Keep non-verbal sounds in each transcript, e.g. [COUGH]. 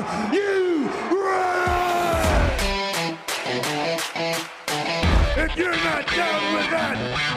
You ready? If you're not down with that,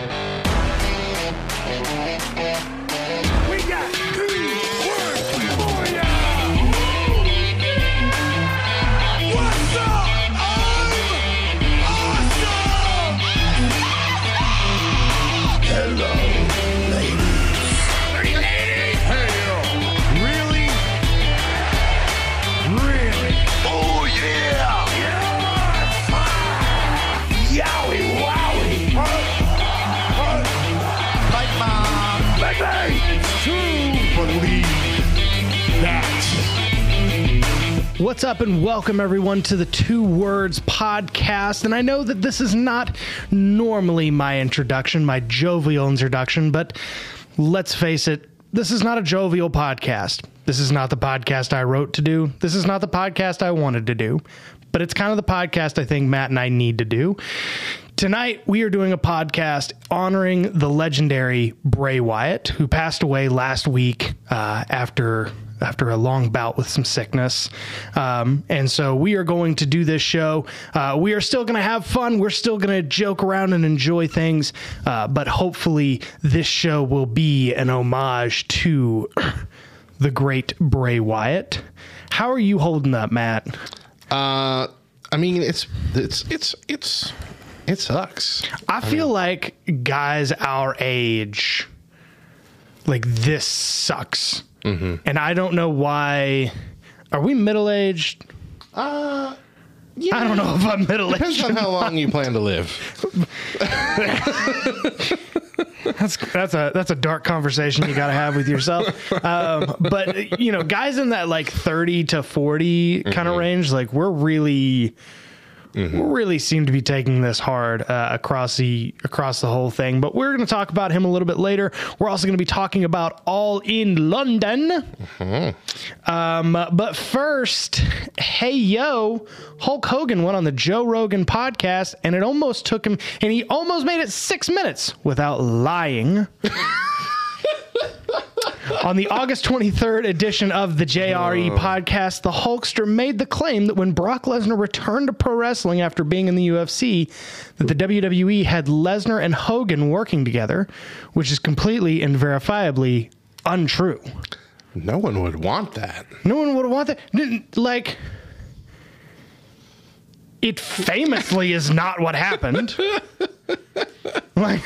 What's up, and welcome everyone to the Two Words Podcast. And I know that this is not normally my introduction, my jovial introduction, but let's face it, this is not a jovial podcast. This is not the podcast I wrote to do. This is not the podcast I wanted to do, but it's kind of the podcast I think Matt and I need to do. Tonight, we are doing a podcast honoring the legendary Bray Wyatt, who passed away last week uh, after after a long bout with some sickness. Um, and so we are going to do this show. Uh, we are still going to have fun. We're still going to joke around and enjoy things. Uh, but hopefully, this show will be an homage to [CLEARS THROAT] the great Bray Wyatt. How are you holding up, Matt? Uh, I mean, it's it's it's it's it sucks. I feel like guys our age, like this sucks, and I don't know why. Are we middle aged? Uh, yeah. I don't know if I'm middle Depends aged. on how long you plan to live. [LAUGHS] That's that's a that's a dark conversation you got to have with yourself. Um, but you know, guys in that like thirty to 40 kind of range, like we're really. We really seem to be taking this hard uh, across the across the whole thing, but we're going to talk about him a little bit later. We're also going to be talking about All in London. Um, but first, hey yo, Hulk Hogan went on the Joe Rogan podcast, and it almost took him, and he almost made it six minutes without lying. [LAUGHS] On the August 23rd edition of the JRE podcast, the Hulkster made the claim that when Brock Lesnar returned to pro wrestling after being in the UFC, that the WWE had Lesnar and Hogan working together, which is completely and verifiably untrue. No one would want that. No one would want that. Like, it famously is not what happened. [LAUGHS] like,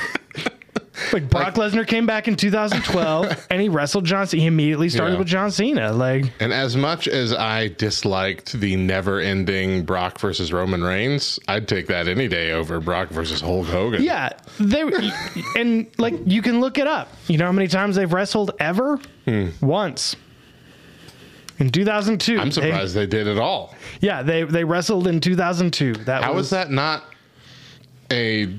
like Brock Lesnar came back in 2012 [LAUGHS] and he wrestled John Cena. He immediately started Yeah. with John Cena. Like, And as much as I disliked the never-ending Brock versus Roman Reigns, I'd take that any day over Brock versus Hulk Hogan. yeah, they and like you can look it up. You know how many times they've wrestled ever? Hmm. Once. In 2002. I'm surprised they did it all. yeah, they they wrestled in 2002. That How was is that not a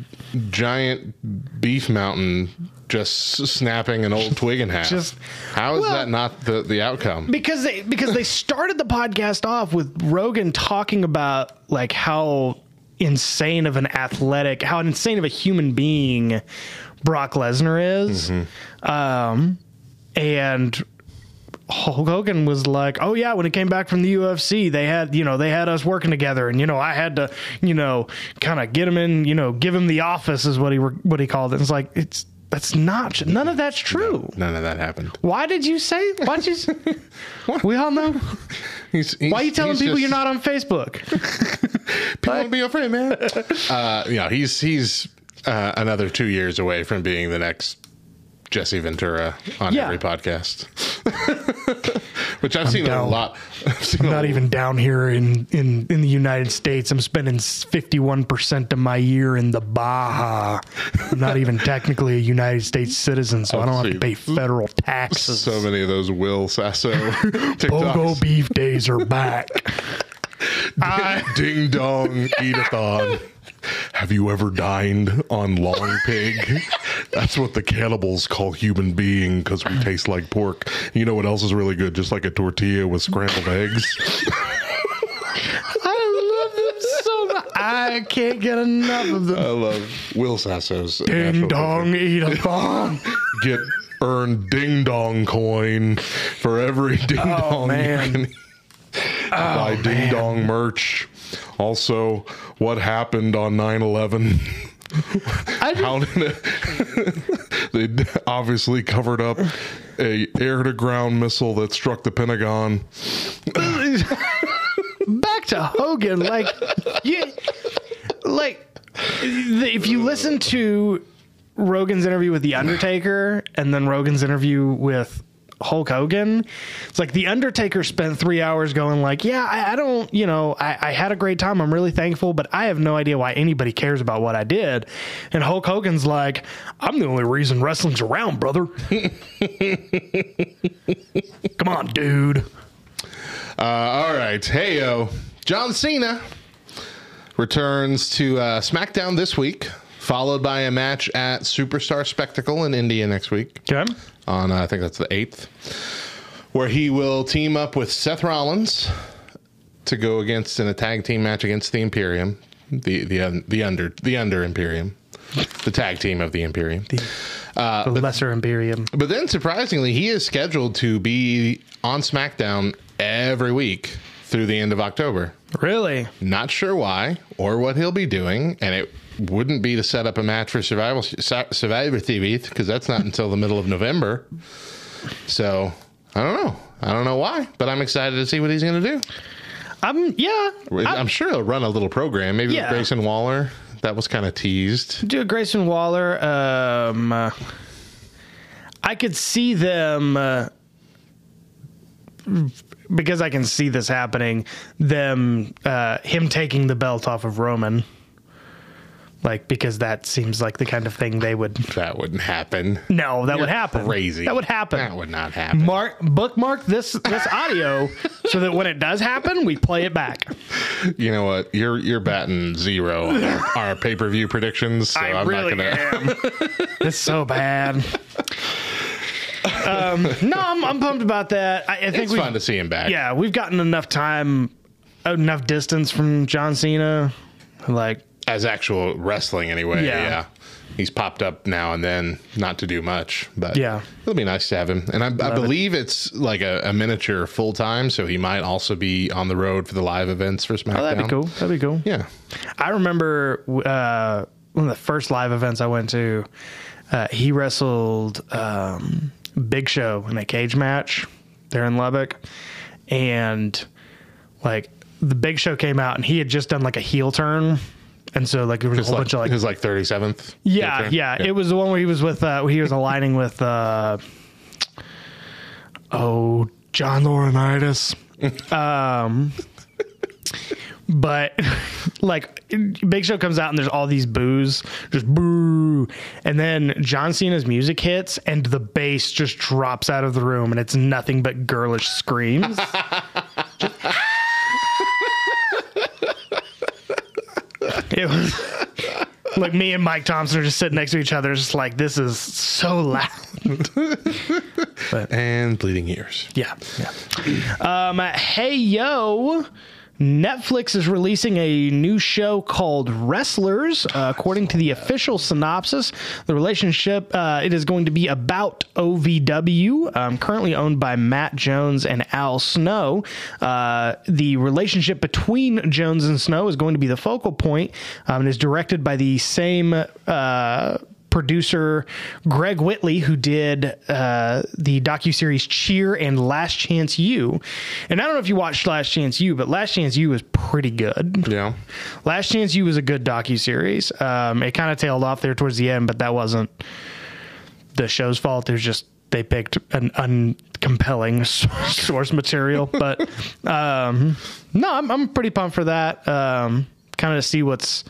giant beef mountain just snapping an old twig in [LAUGHS] half? Just- how is well- that not the, the outcome? because they because they started the podcast off with Rogan talking about like how insane of an athletic, how insane of a human being Brock Lesnar is, um, and Hulk Hogan was like, "Oh yeah, when he came back from the UFC, they had you know they had us working together, and you know I had to you know kind of get him in, you know, give him the office is what he were, what he called it. It's like it's." That's not none of that's true. None of that happened. Why did you say? Why did you? Say, [LAUGHS] we all know. He's, he's, Why are you telling people just- you're not on Facebook? [LAUGHS] People to be your friend, man. [LAUGHS] uh, you know, he's he's uh, another two years away from being the next Jesse Ventura on Yeah. every podcast. Which I've seen down. a lot. [LAUGHS] Seen a Not even down here in, in, in the United States. I'm spending 51% of my year in the Baja. I'm not even technically a United States citizen, so oh, I don't have to pay federal taxes. so many of those Will Sasso [LAUGHS] Bogo beef days are back. [LAUGHS] Ding dong, eat-a-thon. Have you ever dined on long pig? [LAUGHS] That's what the cannibals call human being because we taste like pork. You know what else is really good? Just like a tortilla with scrambled eggs. I love them so much. I can't get enough of them. I love Will Sasso's. Ding dong, eat a [LAUGHS] thong. Get earn ding dong coin for every ding oh, dong. man. You can, oh, buy Ding Dong merch. Also, what happened on 9 11. I just- How did it? [LAUGHS] they obviously covered up a air to ground missile that struck the Pentagon. [LAUGHS] back to Hogan. Like, you, like if you listen to Rogan's interview with The Undertaker and then Rogan's interview with Hulk Hogan, it's like The Undertaker spent three hours going like, yeah, I, I don't, you know, I, I had a great time. I'm really thankful, but I have no idea why anybody cares about what I did. And Hulk Hogan's like, I'm the only reason wrestling's around, brother. [LAUGHS] Come on, dude. Uh, all right. Hey, yo. John Cena returns to uh, SmackDown this week, followed by a match at Superstar Spectacle in India next week Okay. on, uh, I think that's the 8th, where he will team up with Seth Rollins to go against in a tag team match against the Imperium, the the the under the under Imperium, the tag team of the Imperium. the Lesser Imperium. But then, surprisingly, he is scheduled to be on SmackDown every week through the end of October. Really? Not sure why or what he'll be doing, and it wouldn't be to set up a match for Survival Survivor TV because that's not until the middle of November. So I don't know. I don't know why, but I'm excited to see what he's going to do. I'm yeah. I'm sure he'll run a little program, maybe Yeah. with Grayson Waller. That was kind of teased. do a Grayson Waller. Um, uh, I could see them uh, because I can see this happening. Them, uh, him taking the belt off of Roman, like because that seems like the kind of thing they would. That wouldn't happen. No, that would You're happen. Crazy. That would happen. That would not happen. Mark bookmark this this audio so that when it does happen, we play it back. You know what? You're you're batting zero on our, our pay per view predictions. So I am really not gonna. am. [LAUGHS] it's so bad. Um, no, I'm, I'm pumped about that. I, I think It's fun to see him back. yeah, we've gotten enough time, enough distance from John Cena. Like, as actual wrestling anyway. Yeah. Yeah. He's popped up now and then, not to do much, but Yeah. it'll be nice to have him. And I, I believe it's like a, a miniature full time, so he might also be on the road for the live events for SmackDown. oh, that'd be cool. That'd be cool. Yeah, I remember uh, one of the first live events I went to. Uh, he wrestled um, Big Show in a cage match there in Lubbock, and like the Big Show came out and he had just done like a heel turn, and so like there was a whole like, bunch of like his like thirty seventh. yeah, yeah, It was the one where he was with uh, he was aligning with uh, oh John Laurinaitis. um, but [LAUGHS] like Big Show comes out and there's all these boos, just boo, and then John Cena's music hits and the bass just drops out of the room and it's nothing but girlish screams. [LAUGHS] it was [LAUGHS] like me and Mike Thompson are just sitting next to each other, just like this is so loud. [LAUGHS] but, and bleeding ears. Yeah, yeah. Um, hey yo. Netflix is releasing a new show called Wrestlers. Uh, according to the official synopsis, the relationship uh, it is going to be about OVW, um, currently owned by Matt Jones and Al Snow. Uh, the relationship between Jones and Snow is going to be the focal point, um, and is directed by the same. Producer Greg Whitley, who did uh, the docuseries Cheer and Last Chance U. And I don't know if you watched Last Chance U, but Last Chance U was pretty good. Yeah, Last Chance U was a good docuseries. Um, it kind of tailed off there towards the end, but that wasn't the show's fault. There's just they picked an uncompelling [LAUGHS] source material. But [LAUGHS] um, no, I'm, I'm pretty pumped for that. Um, kind of see what's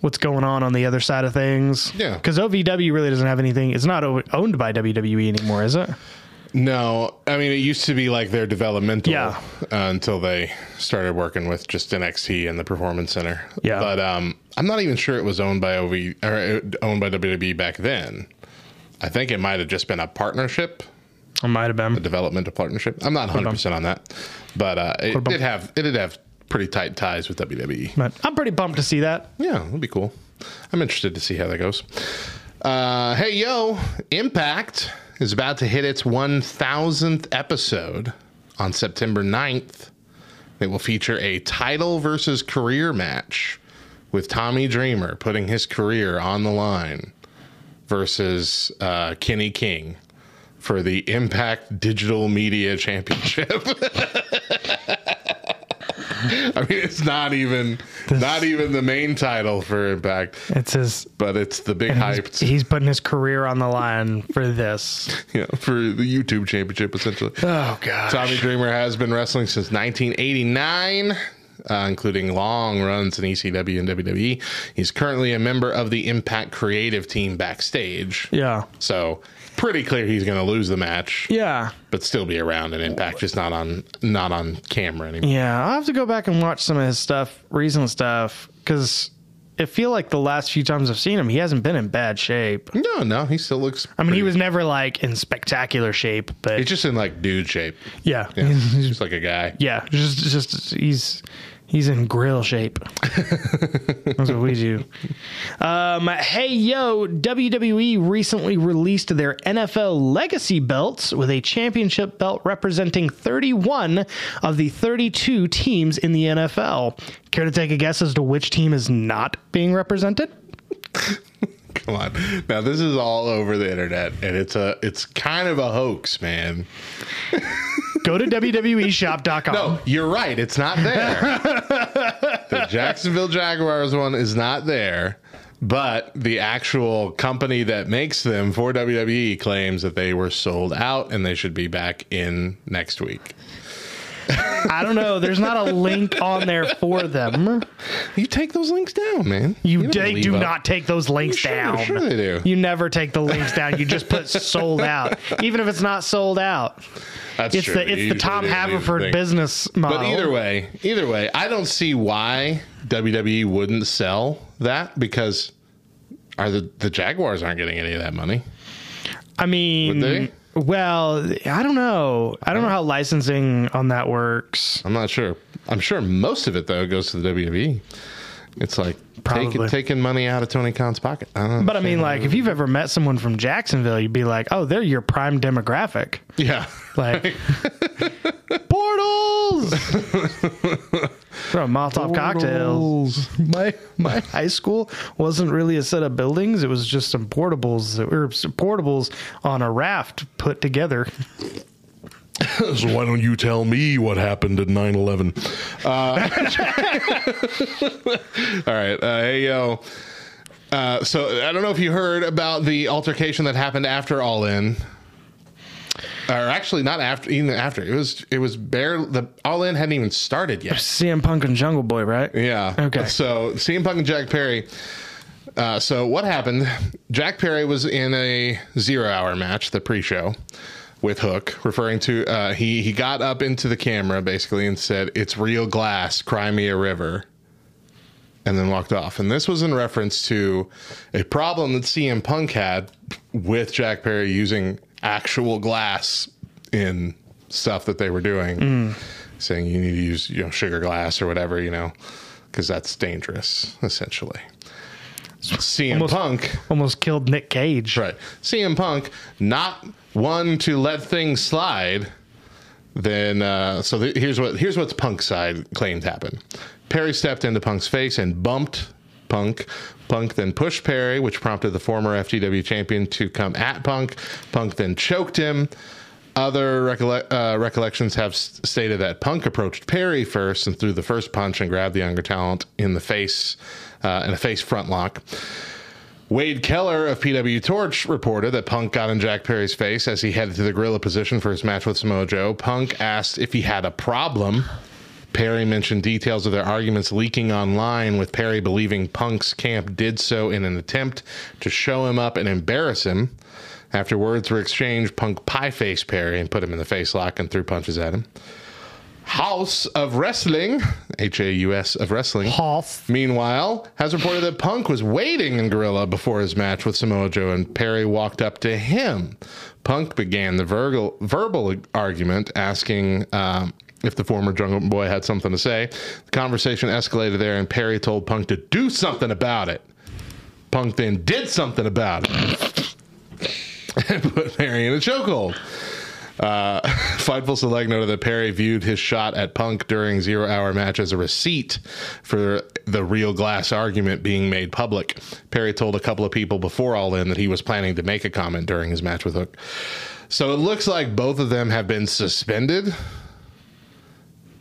what's going on on the other side of things. Yeah. because OVW really doesn't have anything. It's not owned by WWE anymore, is it? no, I mean it used to be like their developmental Yeah. uh, until they started working with just NXT and the Performance Center. Yeah. but um, I'm not even sure it was owned by OV or uh, owned by WWE back then. I think it might have just been a partnership It might have been. A developmental partnership. I'm not 100 percent on that, but uh, it did have it did have pretty tight ties with WWE. But I'm pretty pumped to see that. Yeah, it'll be cool. I'm interested to see how that goes. Uh, hey, yo, Impact is about to hit its 1000th episode on September 9th It will feature a title versus career match with Tommy Dreamer putting his career on the line versus uh, Kenny King for the Impact Digital Media Championship. [LAUGHS] [LAUGHS] I mean, it's not even not even the main title for Impact, It's his. but it's the big He's, hyped he's putting his career on the line for this. [LAUGHS] yeah, for the YouTube Championship, essentially. Oh god. Tommy Dreamer has been wrestling since 1989, uh, including long runs in ECW and WWE. He's currently a member of the Impact Creative team backstage. Yeah. So pretty clear he's going to lose the match, Yeah. but still be around in Impact, just not on not on camera anymore. Yeah. I'll have to go back and watch some of his stuff, recent stuff, because I feel like the last few times I've seen him, he hasn't been in bad shape. No, no, he still looks. I mean, he was never like in spectacular shape, but He's just in like dude shape. yeah, Yeah, he's [LAUGHS] just like a guy. yeah, just just he's he's in grill shape. That's what we do. Um, hey yo, WWE recently released their NFL Legacy belts with a championship belt representing 31 of the 32 teams in the NFL. Care to take a guess as to which team is not being represented? Come on. Now this is all over the internet, and it's a it's kind of a hoax, man. [LAUGHS] Go to WWEshop.com. No, you're right. It's not there. [LAUGHS] the Jacksonville Jaguars one is not there, but the actual company that makes them for WWE claims that they were sold out and they should be back in next week. I don't know. There's not a link on there for them. You take those links down, man. You, don't they do up- not take those links Sure, down. sure they do. You never take the links down. You just put sold out, even if it's not sold out. That's It's true. the it's the Tom Haverford business model. But either way, either way, I don't see why WWE wouldn't sell that because are the the Jaguars aren't getting any of that money. I mean? Well, I don't know. I don't know how licensing on that works. I'm not sure. I'm sure most of it though goes to the WWE. It's like Probably. taking taking money out of Tony Khan's pocket. I don't But I mean, like, if you've ever met someone from Jacksonville, you'd be like, "Oh, they're your prime demographic." yeah, Like [LAUGHS] portals, [LAUGHS] throw Molotov cocktails. My my [LAUGHS] high school wasn't really a set of buildings; it was just some portables that were some portables on a raft put together. [LAUGHS] So why don't you tell me what happened at 9-11? [LAUGHS] All right. Uh, hey, yo. Uh, so I don't know if you heard about the altercation that happened after All In, or actually not after, even after. It was it was bare. The All In hadn't even started yet. CM Punk and Jungle Boy, right? Yeah. Okay. So CM Punk and Jack Perry. Uh, so what happened? Jack Perry was in a zero-hour match, the pre-show, with Hook, referring to uh, he he got up into the camera basically and said, "It's real glass. Cry me a river." And then walked off. And this was in reference to a problem that CM Punk had with Jack Perry using actual glass in stuff that they were doing, saying you need to use you know sugar glass or whatever, you know, because that's dangerous essentially. CM Punk, Almost killed Nick Cage. right? CM Punk, not one to let things slide. Then uh, so th- here's what here's what's Punk's side claimed happened. Perry stepped into Punk's face and bumped Punk. Punk then pushed Perry, which prompted the former FTW champion to come at Punk. Punk then choked him. Other recolle- uh, recollections have s- stated that Punk approached Perry first and threw the first punch and grabbed the younger talent in the face uh, in a face front lock. Wade Keller of PW Torch reported that Punk got in Jack Perry's face as he headed to the gorilla position for his match with Samoa Joe. Punk asked if he had a problem. Perry mentioned details of their arguments leaking online, with Perry believing Punk's camp did so in an attempt to show him up and embarrass him. After words were exchanged, Punk pie faced Perry and put him in the face lock and threw punches at him. House of Wrestling, H A U S of Wrestling, Hoff. Meanwhile, has reported that Punk was waiting in Gorilla before his match with Samoa Joe, and Perry walked up to him. Punk began the verbal, verbal argument, asking um, if the former Jungle Boy had something to say. The conversation escalated there, and Perry told Punk to do something about it. Punk then did something about it [LAUGHS] and put Perry in a chokehold. Uh, [LAUGHS] Fightful Select noted that Perry viewed his shot at Punk during Zero Hour match as a receipt for the real glass argument being made public. Perry told a couple of people before All In that he was planning to make a comment during his match with Hook. So it looks like both of them have been suspended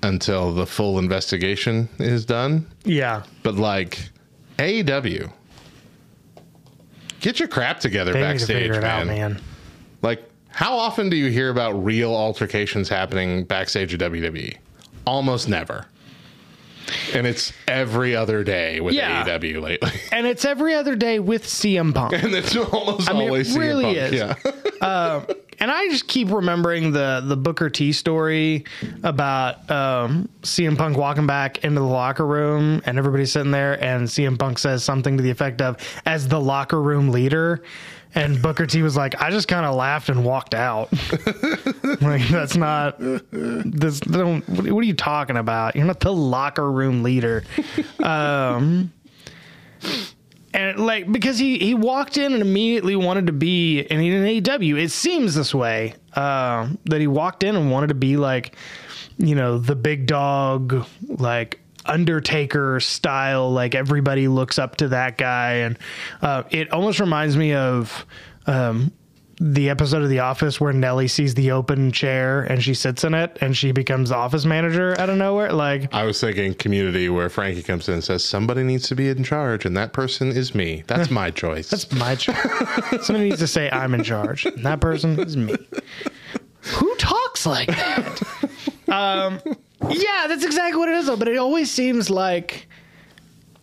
until the full investigation is done. Yeah. But like AEW, get your crap together They to backstage, it man. out, man. Like, how often do you hear about real altercations happening backstage at WWE? Almost never. And it's every other day with Yeah. AEW lately. [LAUGHS] And it's every other day with CM Punk. and it's almost mean, it always CM really Punk. is. Yeah. [LAUGHS] Uh, and I just keep remembering the the Booker T story about um, CM Punk walking back into the locker room and everybody's sitting there, and CM Punk says something to the effect of, "As the locker room leader." And Booker T was like, I just kind of laughed and walked out. [LAUGHS] like that's not this. Don't. What are you talking about? You're not the locker room leader. Um, and like because he he walked in and immediately wanted to be and an AEW. It seems this way uh, that he walked in and wanted to be like you know the big dog like Undertaker style. Like everybody looks up to that guy, and uh, it almost reminds me of. Um, the episode of The Office where Nellie sees the open chair and she sits in it and she becomes office manager out of nowhere. Like, I was thinking community where Frankie comes in and says, Somebody needs to be in charge, and that person is me. That's my choice. That's my choice. [LAUGHS] Somebody needs to say I'm in charge. And that person is me. Who talks like that? um, yeah, that's exactly what it is, though. But it always seems like,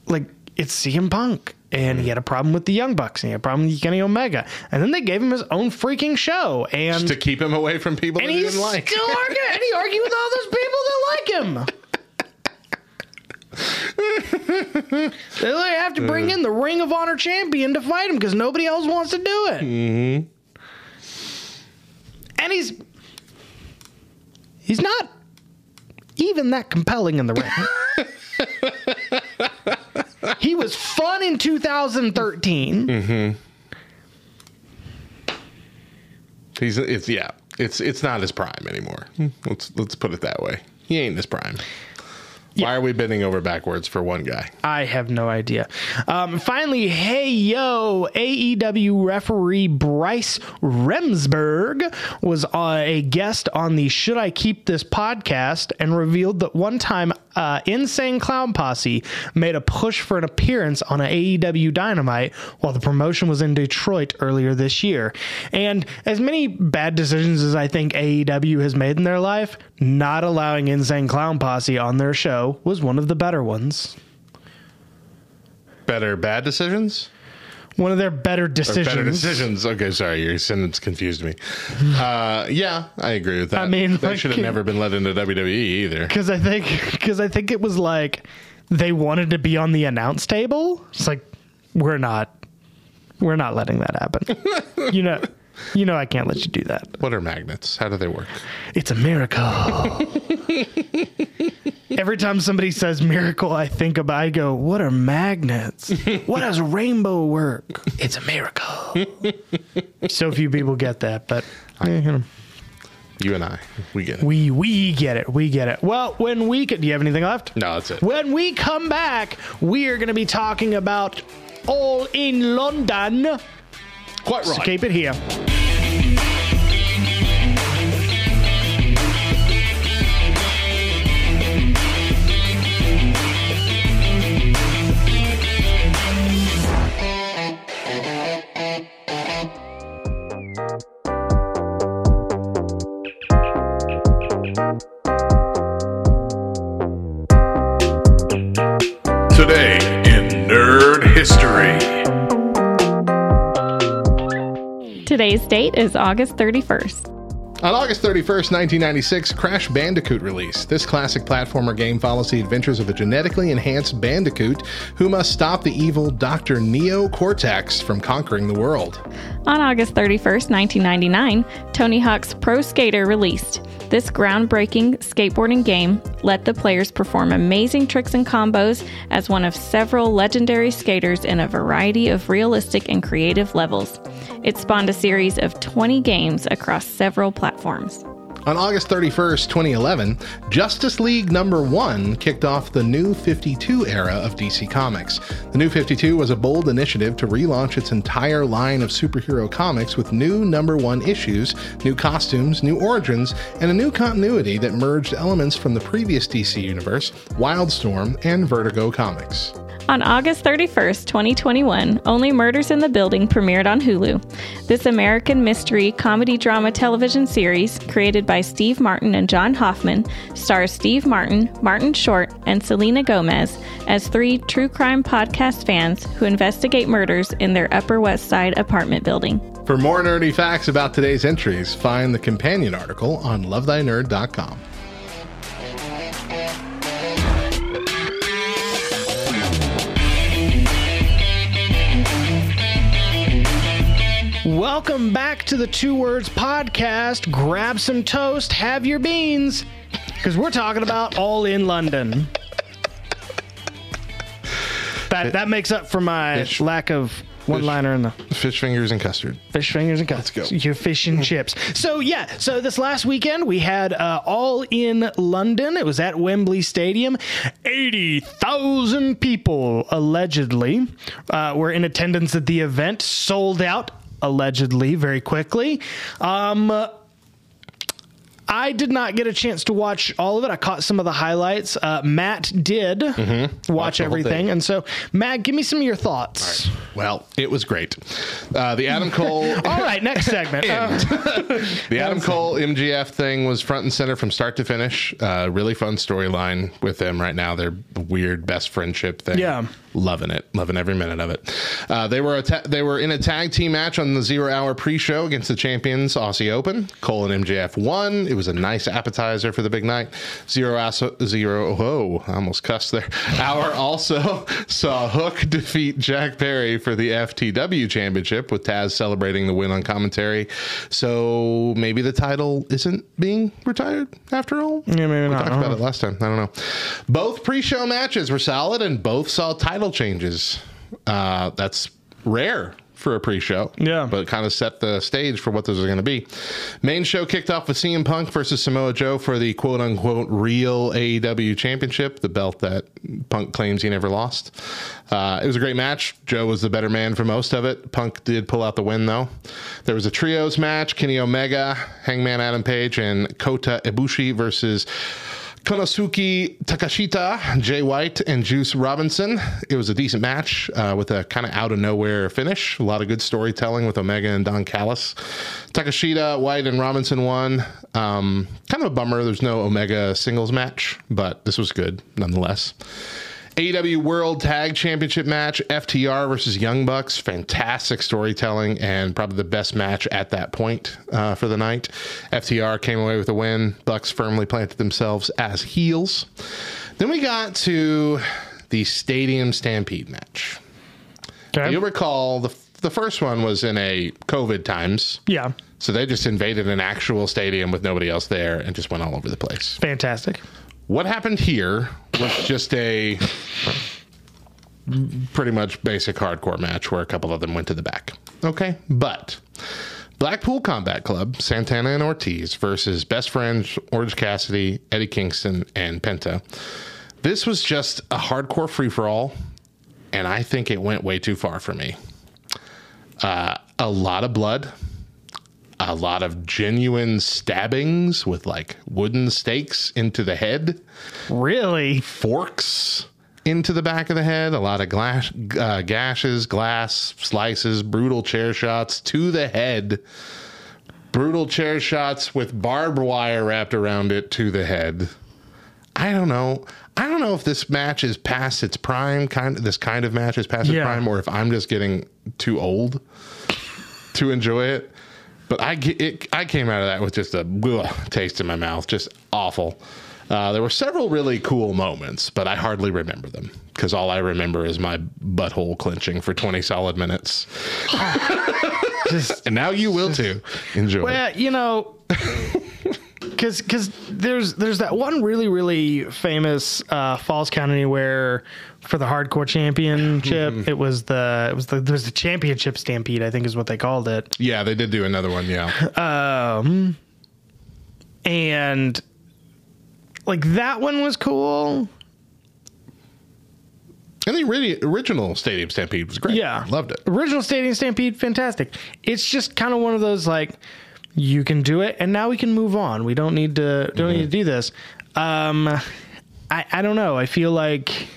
like it's CM Punk, and he had a problem with the Young Bucks, and he had a problem with Kenny Omega, and then they gave him his own freaking show, and to keep him away from people and that he he's didn't like. still arguing, and he argued with all those people that like him. they have to bring in the Ring of Honor champion to fight him because nobody else wants to do it. Mm-hmm. And he's he's not even that compelling in the ring. [LAUGHS] he was fun in 2013. Mm-hmm. He's it's yeah. It's it's not his prime anymore. Let's let's put it that way. He ain't his prime. Why are we bending over backwards for one guy? I have no idea. Um, finally, hey yo, AEW referee Bryce Remsburg was uh, a guest on the Should I Keep This podcast and revealed that one time uh, Insane Clown Posse made a push for an appearance on an AEW Dynamite while the promotion was in Detroit earlier this year. And as many bad decisions as I think AEW has made in their life, not allowing Insane Clown Posse on their show was one of the better ones. Better bad decisions? One of their better Or decisions. better decisions. Okay, sorry, your sentence confused me. [LAUGHS] Uh, yeah, I agree with that. I mean, they like- should have never been let into WWE either. Because I think, because I think it was like they wanted to be on the announce table. It's like we're not, we're not letting that happen. [LAUGHS] you know, you know, I can't let you do that. What are magnets? How do they work? It's a miracle. [LAUGHS] Every time somebody says miracle, I think about. I go, "What are magnets? what does [LAUGHS] rainbow work? It's a miracle." so few people get that, but eh, you know, You and I, we get it. we we get it. We get it. Well, when we get do you have anything left? no, that's it. When we come back, we are going to be talking about All in London. Quite So right. keep it here. Today in Nerd History. Today's date is August 31st. On August 31st, 1996, Crash Bandicoot released. This classic platformer game follows the adventures of a genetically enhanced Bandicoot who must stop the evil Dr. Neo Cortex from conquering the world. On August 31st, 1999, Tony Hawk's Pro Skater released. This groundbreaking skateboarding game let the players perform amazing tricks and combos as one of several legendary skaters in a variety of realistic and creative levels. It spawned a series of 20 games across several platforms. Platforms. On August 31st, 2011, Justice League number 1 kicked off the New 52 era of DC Comics. The New 52 was a bold initiative to relaunch its entire line of superhero comics with new number 1 issues, new costumes, new origins, and a new continuity that merged elements from the previous DC universe, Wildstorm, and Vertigo comics. On August 31st, 2021, Only Murders in the Building premiered on Hulu. This American mystery comedy drama television series, created by Steve Martin and John Hoffman, stars Steve Martin, Martin Short, and Selena Gomez as three true crime podcast fans who investigate murders in their Upper West Side apartment building. For more nerdy facts about today's entries, find the companion article on lovethynerd.com. Welcome back to the Two Words Podcast. Grab some toast, have your beans, because we're talking about All in London. That, that makes up for my Fish. lack of one liner in the Fish fingers and custard. fish fingers and cuts. Let's go. Your fish and [LAUGHS] chips. So yeah, so this last weekend we had uh, all in London. It was at Wembley Stadium. Eighty thousand people allegedly uh, were in attendance at the event. Sold out allegedly very quickly. Um, I did not get a chance to watch all of it. I caught some of the highlights. Uh, Matt did watch Mm-hmm. the whole everything, and so Matt, give me some of your thoughts. Well, it was great. Uh, the Adam Cole. [LAUGHS] All right, next segment. Uh, [LAUGHS] The Adam Cole MJF thing was front and center from start to finish. Uh, really fun storyline with them right now. Their weird best friendship thing. Yeah. loving it, loving every minute of it. Uh, they were a ta- they were in a tag team match on the zero hour pre show against the champions Aussie Open. Cole and MJF won. It was a nice appetizer for the big night. Zero aso- zero. Oh, I almost cussed there. [LAUGHS] Hour also saw Hook defeat Jack Perry for the FTW championship with Taz celebrating the win on commentary. So maybe the title isn't being retired after all. Yeah, maybe we not. talked about it last time. I don't know. Both pre-show matches were solid, and both saw title changes. Uh, that's rare for a pre-show. Yeah. but kind of set the stage for what those are going to be. Main show kicked off with CM Punk versus Samoa Joe for the quote-unquote real AEW championship, the belt that Punk claims he never lost. Uh, it was a great match. Joe was the better man for most of it. Punk did pull out the win though. There was a trios match: Kenny Omega, Hangman Adam Page, and Kota Ibushi versus. Konosuke Takeshita, Jay White, and Juice Robinson. It was a decent match uh, with a kind of out of nowhere finish. A lot of good storytelling with Omega and Don Callis. Takashita, White, and Robinson won. Um, kind of a bummer. There's no Omega singles match, but this was good nonetheless. AEW World Tag Championship match, FTR versus Young Bucks. Fantastic storytelling and probably the best match at that point uh, for the night. FTR came away with a win. Bucks firmly planted themselves as heels. Then we got to the Stadium Stampede match. okay. You'll recall the the first one was in a COVID times. Yeah. So they just invaded an actual stadium with nobody else there and just went all over the place. Fantastic. What happened here was just a pretty much basic hardcore match where a couple of them went to the back. Okay, but Blackpool Combat Club, Santana and Ortiz versus Best Friends Orange Cassidy, Eddie Kingston, and Penta. This was just a hardcore free for all, and I think it went way too far for me. Uh, a lot of blood, a lot of genuine stabbings with like wooden stakes into the head, Really? forks into the back of the head, a lot of glass, uh, gashes, glass slices, brutal chair shots to the head, brutal chair shots with barbed wire wrapped around it to the head. I don't know. I don't know if this match is past its prime, kind of this kind of match is past its Yeah. prime, or if I'm just getting too old to enjoy it. But I it, I came out of that with just a taste in my mouth, just awful. Uh, there were several really cool moments, but I hardly remember them because all I remember is my butthole clenching for 20 solid minutes. Just [LAUGHS] And now you will too. Enjoy. well, you know, because because there's there's that one really really famous uh, Falls Count Anywhere for the hardcore championship. [LAUGHS] it was the it was the there was the championship stampede I think is what they called it. yeah, they did do another one. Yeah. [LAUGHS] Um, and like that one was cool. And the ori- original Stadium Stampede was great. Yeah. Loved it. Original Stadium Stampede, fantastic. It's just kind of one of those like you can do it, and now we can move on. We don't need to don't need to do this. Um, I I don't know. I feel like.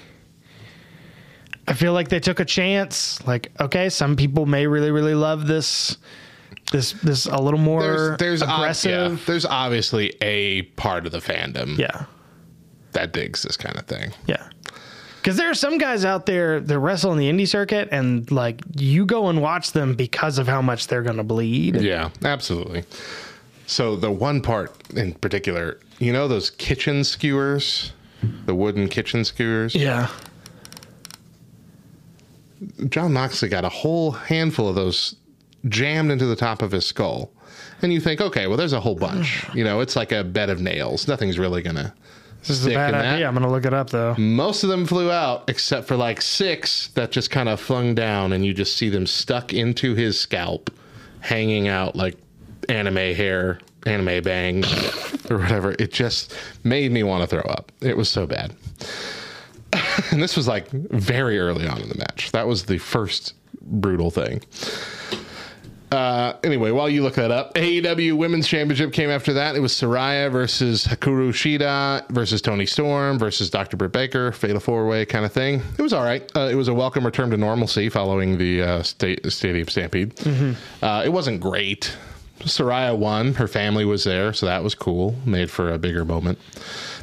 I feel like they took a chance. Like, okay, some people may really, really love this, this, this a little more There's, there's, ob- aggressive. yeah, there's obviously a part of the fandom yeah. that digs this kind of thing. Yeah. Because there are some guys out there that wrestle in the indie circuit, and like you go and watch them because of how much they're going to bleed. Yeah, absolutely. So the one part in particular, you know those kitchen skewers, the wooden kitchen skewers. Yeah. Jon Moxley got a whole handful of those jammed into the top of his skull. And you think, okay, well, there's a whole bunch. You know, it's like a bed of nails. Nothing's really going to. This is a bad idea. I'm going to look it up though. Most of them flew out, except for like six that just kind of flung down, and you just see them stuck into his scalp, hanging out like anime hair, anime bangs, [LAUGHS] or whatever. It just made me want to throw up. It was so bad. [LAUGHS] and this was like very early on in the match. That was the first brutal thing. Uh, anyway, while you look that up, AEW Women's Championship came after that. It was Saraya versus Hikaru Shida versus Toni Storm versus Dr. Britt Baker, Fatal Four Way kind of thing. It was all right. Uh, it was a welcome return to normalcy following the uh, state, Stadium Stampede. Uh, it wasn't great. Saraya won. Her family was there, so that was cool. Made for a bigger moment.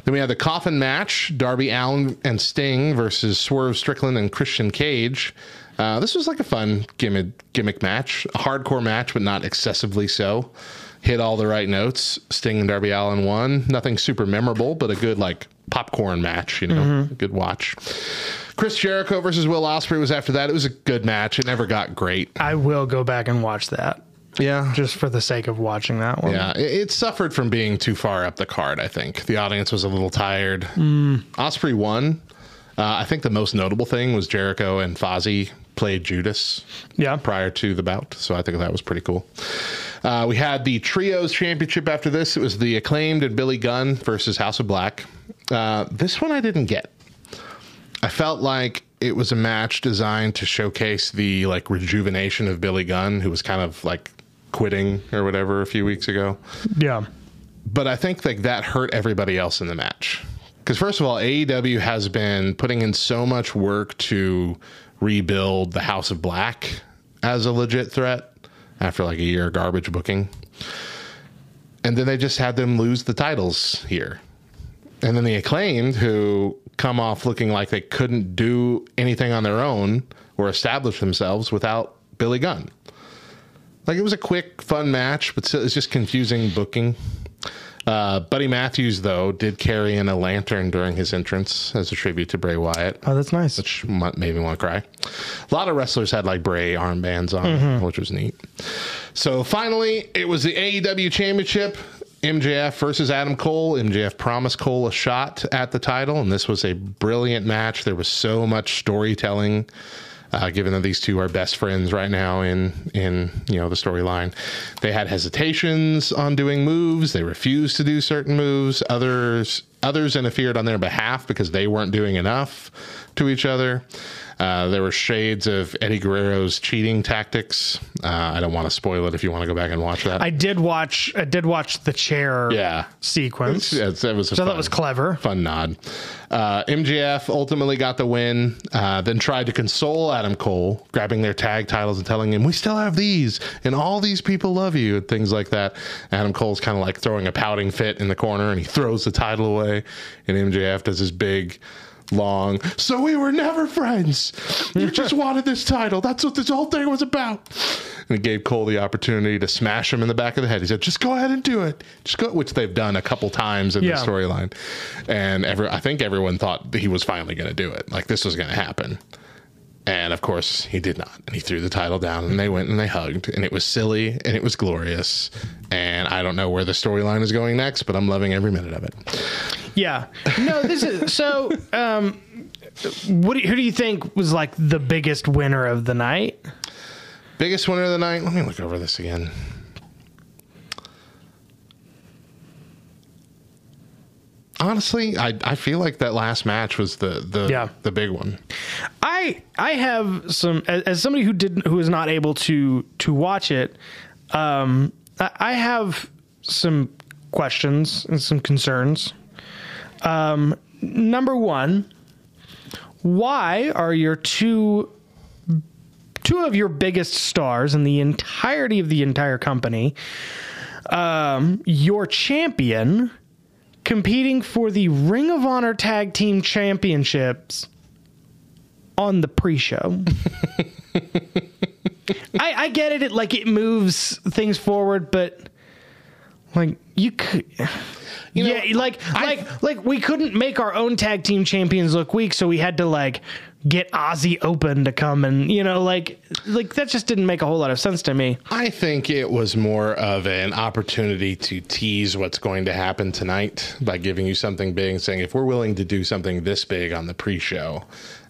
Then we had the coffin match: Darby Allin and Sting versus Swerve Strickland and Christian Cage. Uh, this was like a fun gimmick gimmick match, a hardcore match, but not excessively so. Hit all the right notes. Sting and Darby Allin won. Nothing super memorable, but a good like popcorn match. You know, a good watch. Chris Jericho versus Will Ospreay was after that. It was a good match. It never got great. I will go back and watch that Yeah, just for the sake of watching that one. Yeah, it, it suffered from being too far up the card. I think the audience was a little tired. Ospreay won. Uh, I think the most notable thing was Jericho and Fozzy played Judas Yeah. prior to the bout, so I think that was pretty cool. Uh, we had the trios championship after this. It was the acclaimed and Billy Gunn versus House of Black. Uh, this one I didn't get. I felt like it was a match designed to showcase the like rejuvenation of Billy Gunn, who was kind of like quitting or whatever a few weeks ago. Yeah. But I think like that hurt everybody else in the match. Because first of all, AEW has been putting in so much work to rebuild the House of Black as a legit threat after like a year of garbage booking. And then they just had them lose the titles here. And then the acclaimed, who come off looking like they couldn't do anything on their own or establish themselves without Billy Gunn. Like it was a quick, fun match, but it's just confusing booking. Uh, Buddy Matthews, though, did carry in a lantern during his entrance as a tribute to Bray Wyatt, Oh, that's nice. which made me want to cry. A lot of wrestlers had like Bray armbands on, which was neat. So finally, it was the AEW Championship. MJF versus Adam Cole. MJF promised Cole a shot at the title, and this was a brilliant match. There was so much storytelling, uh, given that these two are best friends right now in in you know the storyline. They had hesitations on doing moves. They refused to do certain moves. Others others interfered on their behalf because they weren't doing enough to each other. Uh, there were shades of Eddie Guerrero's cheating tactics. Uh, I don't want to spoil it if you want to go back and watch that. I did watch. I did watch the chair yeah, sequence. Yeah, it's- it was so that was clever. fun nod. Uh, MJF ultimately got the win, uh, then tried to console Adam Cole, grabbing their tag titles and telling him, We still have these, and all these people love you, and things like that. Adam Cole's kind of like throwing a pouting fit in the corner, and he throws the title away, and MJF does his big. Long, so we were never friends. You just [LAUGHS] wanted this title. That's what this whole thing was about. And it gave Cole the opportunity to smash him in the back of the head. He said, "Just go ahead and do it. Just go," which they've done a couple times in Yeah. the storyline. And every, I think everyone thought that he was finally going to do it. Like this was going to happen. And of course, he did not. And he threw the title down, and they went and they hugged, and it was silly and it was glorious. And I don't know where the storyline is going next, but I'm loving every minute of it. Yeah. No, this is so. Um, what do, who do you think was like the biggest winner of the night? Biggest winner of the night. Let me look over this again. Honestly, I, I feel like that last match was the the Yeah. the big one. I I have some as, as somebody who didn't who was not able to to watch it. Um, I, I have some questions and some concerns. Um, number one, why are your two two of your biggest stars in the entirety of the entire company um, your champion competing for the Ring of Honor Tag Team Championships on the pre-show. [LAUGHS] I, I get it, it. Like it moves things forward, but like you could, yeah, like like like we couldn't make our own tag team champions look weak, so we had to like get Aussie Open to come and you know like like that just didn't make a whole lot of sense to me. I think it was more of an opportunity to tease what's going to happen tonight by giving you something big and saying, if we're willing to do something this big on the pre show,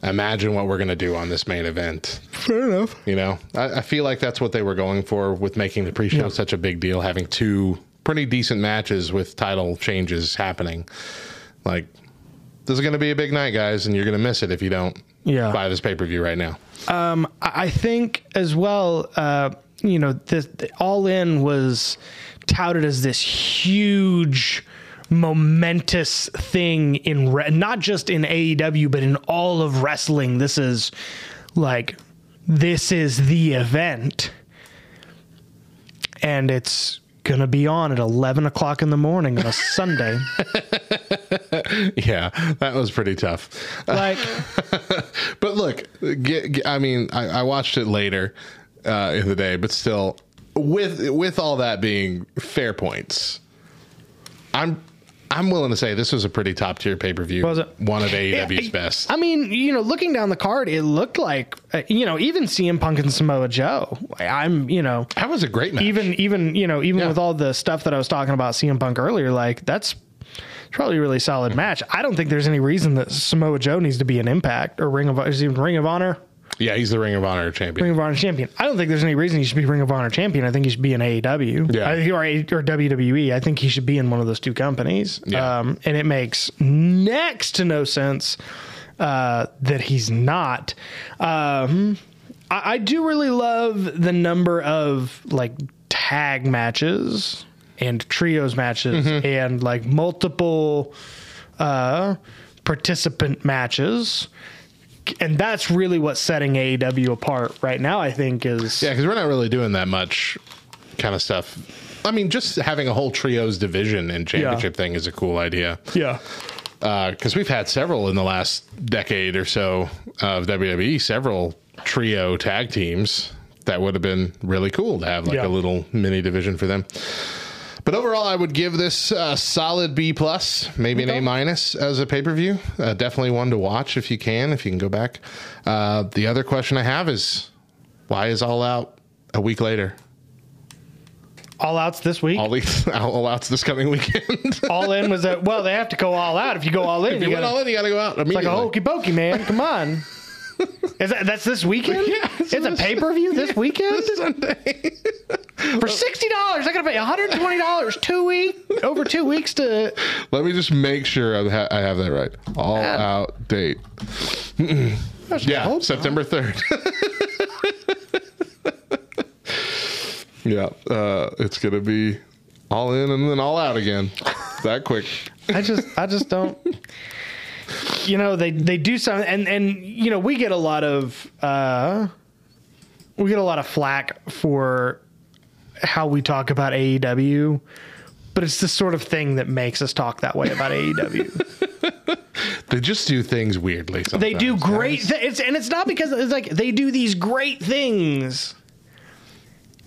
imagine what we're going to do on this main event. Fair enough. You know, I, I feel like that's what they were going for with making the pre show such a big deal, having two pretty decent matches with title changes happening. Like, this is going to be a big night, guys, and you're going to miss it if you don't Yeah. buy this pay per view right now. I I think as well, uh, you know, the, the All In was touted as this huge, momentous thing in re- not just in AEW but in all of wrestling. This is like this is the event, and it's gonna be on at eleven o'clock in the morning on a Sunday. [LAUGHS] Yeah, that was pretty tough. like, [LAUGHS] But look, get, get- I mean, I, I watched it later uh, in the day, but still, with with all that being fair points, I'm I'm willing to say this was a pretty top tier pay per view. Was it? one of AEW's best? I mean, you know, looking down the card, it looked like, uh, you know, even CM Punk and Samoa Joe. I'm, you know, that was a great match. even even you know, even Yeah. with all the stuff that I was talking about CM Punk earlier, like that's probably a really solid match. I don't think there's any reason that Samoa Joe needs to be an Impact or Ring of is he Ring of Honor, yeah, he's the Ring of Honor champion. Ring of Honor champion. I don't think there's any reason he should be Ring of Honor champion. I think he should be in AEW, Yeah. I, or, or WWE. I think he should be in one of those two companies. Yeah. Um, and it makes next to no sense uh, that he's not. Um, I, I do really love the number of like tag matches and trios matches and like multiple uh, participant matches. And that's really what's setting AEW apart right now, I think, is Yeah, because we're not really doing that much kind of stuff. I mean, just having a whole trios division and championship thing is a cool idea. yeah. Uh, because we've had several in the last decade or so of WWE, several trio tag teams that would have been really cool to have like Yeah. a little mini division for them. But overall, I would give this a solid B plus, maybe an A minus as a pay per view. Uh, definitely one to watch if you can, if you can go back. Uh, the other question I have is, why is All Out a week later? All outs this week. All, these, [LAUGHS] all Out's this coming weekend. [LAUGHS] all in was that well, they have to go all out. If you go all in, if you you went gotta, all in, you got to go out It's like a hokey pokey, man. Come on. Is that that's this weekend? [LAUGHS] Yeah, it's it's a pay per view this weekend [LAUGHS] Sunday. for sixty dollars. I gotta pay one hundred twenty dollars two week over two weeks to. Let me just make sure I, ha- I have that right. All out date. yeah, September 3rd. [LAUGHS] yeah, uh, it's going to be all in and then all out again. That quick. I just I just don't. You know they they do something and and you know we get a lot of uh we get a lot of flack for how we talk about AEW, but it's the sort of thing that makes us talk that way about AEW. [LAUGHS] They just do things weirdly sometimes. They do great th- it's and it's not because it's like they do these great things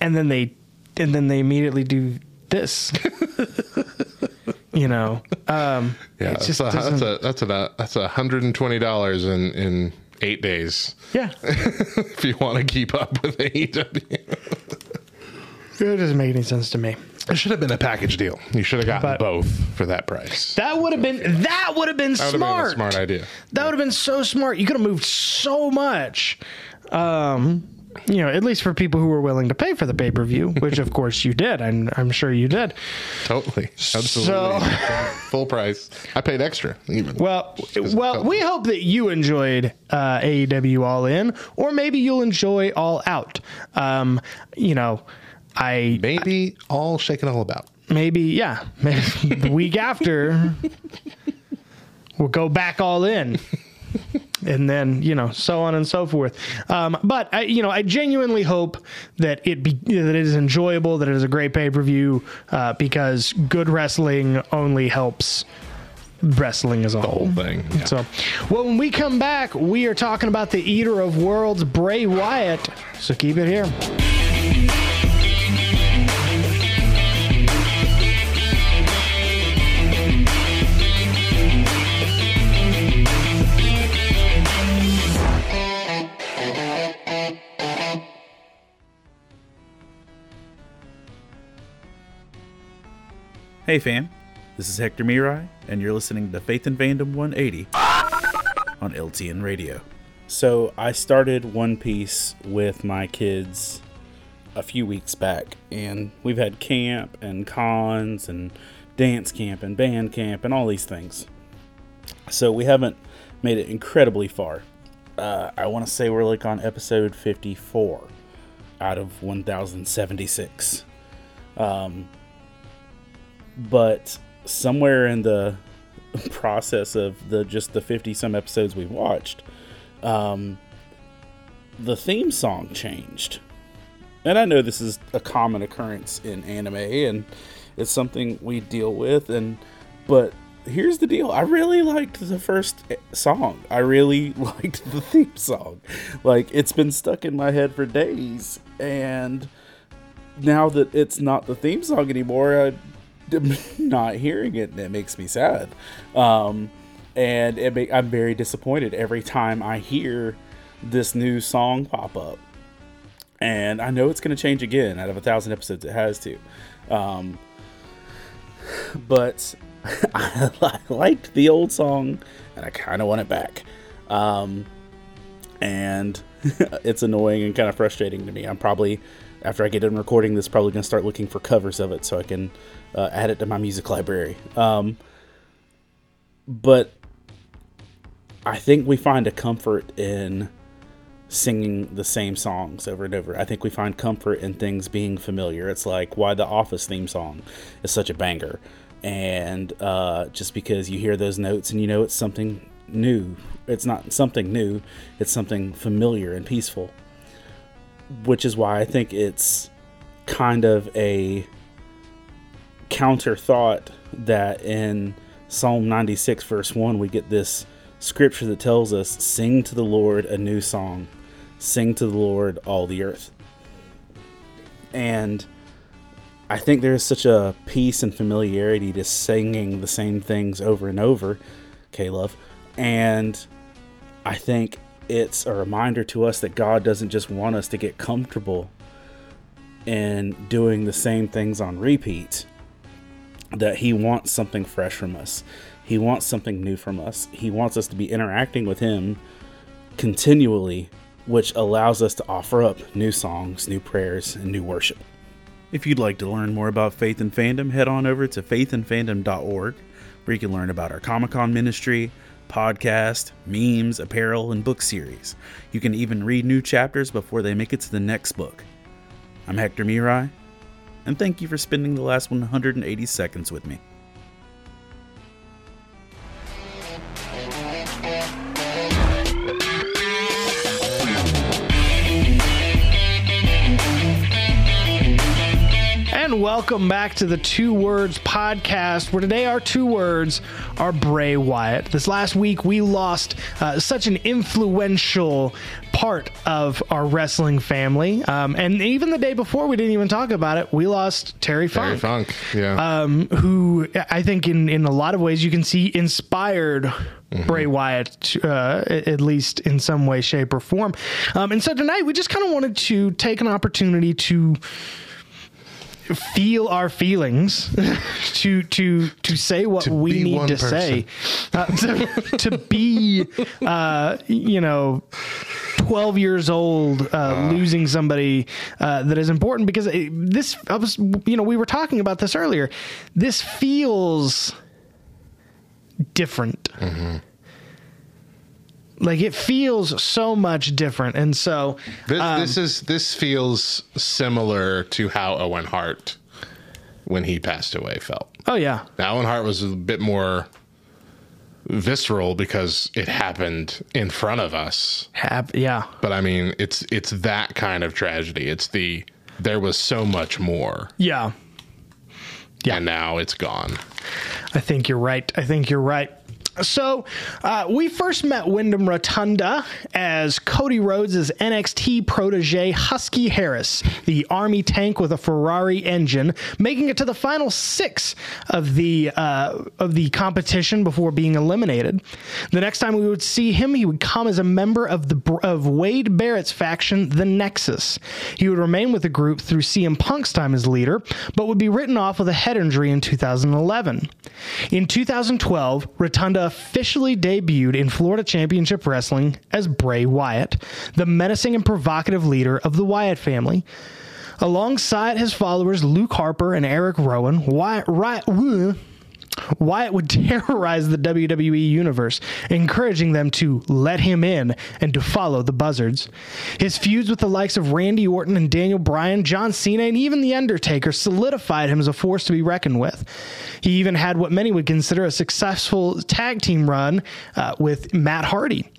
and then they and then they immediately do this. [LAUGHS] you know. Um [LAUGHS] Yeah, it that's a, that's a that's a that's a hundred and twenty dollars in in eight days yeah. [LAUGHS] if you want to keep up with AEW. [LAUGHS] It doesn't make any sense to me. It should have been a package deal. You should have gotten But- both for that price. That would have been that would have been That would have been smart. smart idea. That would have been so smart. You could have moved so much. Um you know, at least for people who were willing to pay for the pay per view, which of [LAUGHS] course you did. I'm, I'm sure you did. Totally. Absolutely. So- [LAUGHS] Full price. I paid extra even. Well, well, we hope that you enjoyed uh, AEW All In, or maybe you'll enjoy All Out. Um, you know, I Maybe all shake it all about. maybe yeah, maybe the week after [LAUGHS] we'll go back all in. And then you know, so on and so forth. Um, but I, you know, I genuinely hope that it be that it is enjoyable, that it is a great pay per view, uh, because good wrestling only helps wrestling as a whole. Whole thing. Yeah. So, well, when we come back, we are talking about the Eater of Worlds, Bray Wyatt. So keep it here. Hey fam, this is Hector Mirai, and you're listening to Faith and Fandom 180 on LTN Radio. So I started One Piece with my kids a few weeks back, and we've had camp and cons and dance camp and band camp and all these things. So we haven't made it incredibly far. Uh, I want to say we're like on episode 54 out of 1076 but somewhere in the [LAUGHS] process of the just the 50 some episodes we watched um the theme song changed. And i know this is a common occurrence in anime and it's something we deal with and but here's the deal. I really liked the first song. I really [LAUGHS] liked the theme song. Like it's been stuck in my head for days and now that it's not the theme song anymore, I, [LAUGHS] not hearing it, it makes me sad. Um, and it I'm very disappointed every time I hear this new song pop up. And I know it's going to change again. Out of a thousand episodes, it has to. Um, but I, [LAUGHS] I liked the old song, and I kind of want it back. Um, and [LAUGHS] it's annoying and kind of frustrating to me. I'm probably after I get done recording this, probably gonna start looking for covers of it so I can uh, add it to my music library. Um, but I think we find a comfort in singing the same songs over and over. I think we find comfort in things being familiar. It's like why the Office theme song is such a banger, and uh, just because you hear those notes and you know it's something new. It's not something new. It's something familiar and peaceful which is why I think it's kind of a counter thought that in Psalm 96, verse 1, we get this scripture that tells us, Sing to the Lord a new song, sing to the Lord all the earth. And I think there's such a peace and familiarity to singing the same things over and over, Love. And I think it's a reminder to us that God doesn't just want us to get comfortable in doing the same things on repeat, that He wants something fresh from us. He wants something new from us. He wants us to be interacting with Him continually, which allows us to offer up new songs, new prayers, and new worship. If you'd like to learn more about Faith and Fandom, head on over to faithandfandom.org, where you can learn about our Comic Con ministry, podcast, memes, apparel, and book series. You can even read new chapters before they make it to the next book. I'm Hector Mirai, and thank you for spending the last 180 seconds with me. And welcome back to the Two Words podcast, where today our two words are Bray Wyatt. This last week, we lost uh, such an influential part of our wrestling family. Um, and even the day before, we didn't even talk about it, we lost Terry Funk. Terry Funk. Yeah. Um, who I think in, in a lot of ways you can see inspired Bray Wyatt, uh, at least in some way, shape, or form. Um, and so tonight we just kind of wanted to take an opportunity to feel our feelings to to to say what To we need to person. say uh, to, to be uh, you know 12 years old uh, losing somebody uh, that is important because it, this I was you know we were talking about this earlier. This feels different like it feels so much different and so This, um, this is this feels similar to how Owen Hart, when he passed away, felt. oh yeah Now, Owen Hart was a bit more visceral because it happened in front of us. Hap- yeah But I mean, it's it's that kind of tragedy. It's the there was so much more, yeah Yeah. and now it's gone. I think you're right. I think you're right. So, uh, we first met Windham Rotunda as Cody Rhodes' NXT protege Husky Harris, the Army tank with a Ferrari engine, making it to the final six of the uh, of the competition before being eliminated. The next time we would see him, he would come as a member of the of Wade Barrett's faction, the Nexus. He would remain with the group through CM Punk's time as leader, but would be written off with a head injury in 2011. In 2012, Rotunda officially debuted in Florida Championship Wrestling as Bray Wyatt, the menacing and provocative leader of the Wyatt family. Alongside his followers Luke Harper and Eric Rowan, Wyatt, Wyatt, Wyatt would [LAUGHS] terrorize the WWE universe, encouraging them to let him in and to follow the buzzards. His feuds with the likes of Randy Orton and Daniel Bryan, John Cena, and even The Undertaker solidified him as a force to be reckoned with. He even had what many would consider a successful tag team run uh, with Matt Hardy.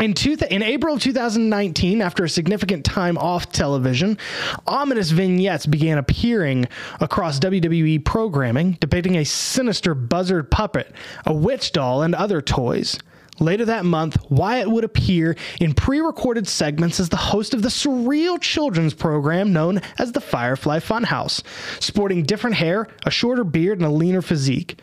In, two in April of 2019, after a significant time off television, ominous vignettes began appearing across WWE programming, depicting a sinister buzzard puppet, a witch doll, and other toys. Later that month, Wyatt would appear in pre recorded segments as the host of the surreal children's program known as the Firefly Funhouse, sporting different hair, a shorter beard, and a leaner physique.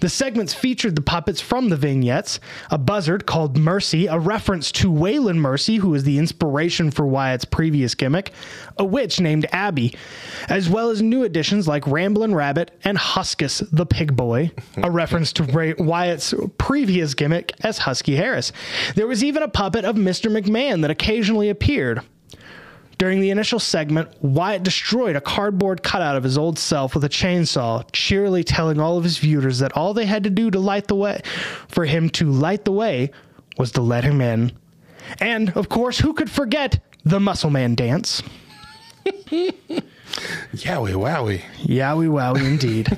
The segments featured the puppets from the vignettes, a buzzard called Mercy, a reference to Waylon Mercy, who was the inspiration for Wyatt's previous gimmick, a witch named Abby, as well as new additions like Ramblin' Rabbit and Huskus the Pig Boy, a [LAUGHS] reference to Ray- Wyatt's previous gimmick as Husky Harris. There was even a puppet of Mr. McMahon that occasionally appeared. During the initial segment, Wyatt destroyed a cardboard cutout of his old self with a chainsaw, cheerily telling all of his viewers that all they had to do to light the way for him to light the way was to let him in. And, of course, who could forget the Muscle Man dance? [LAUGHS] Yowie wowie. Yowie wowie indeed.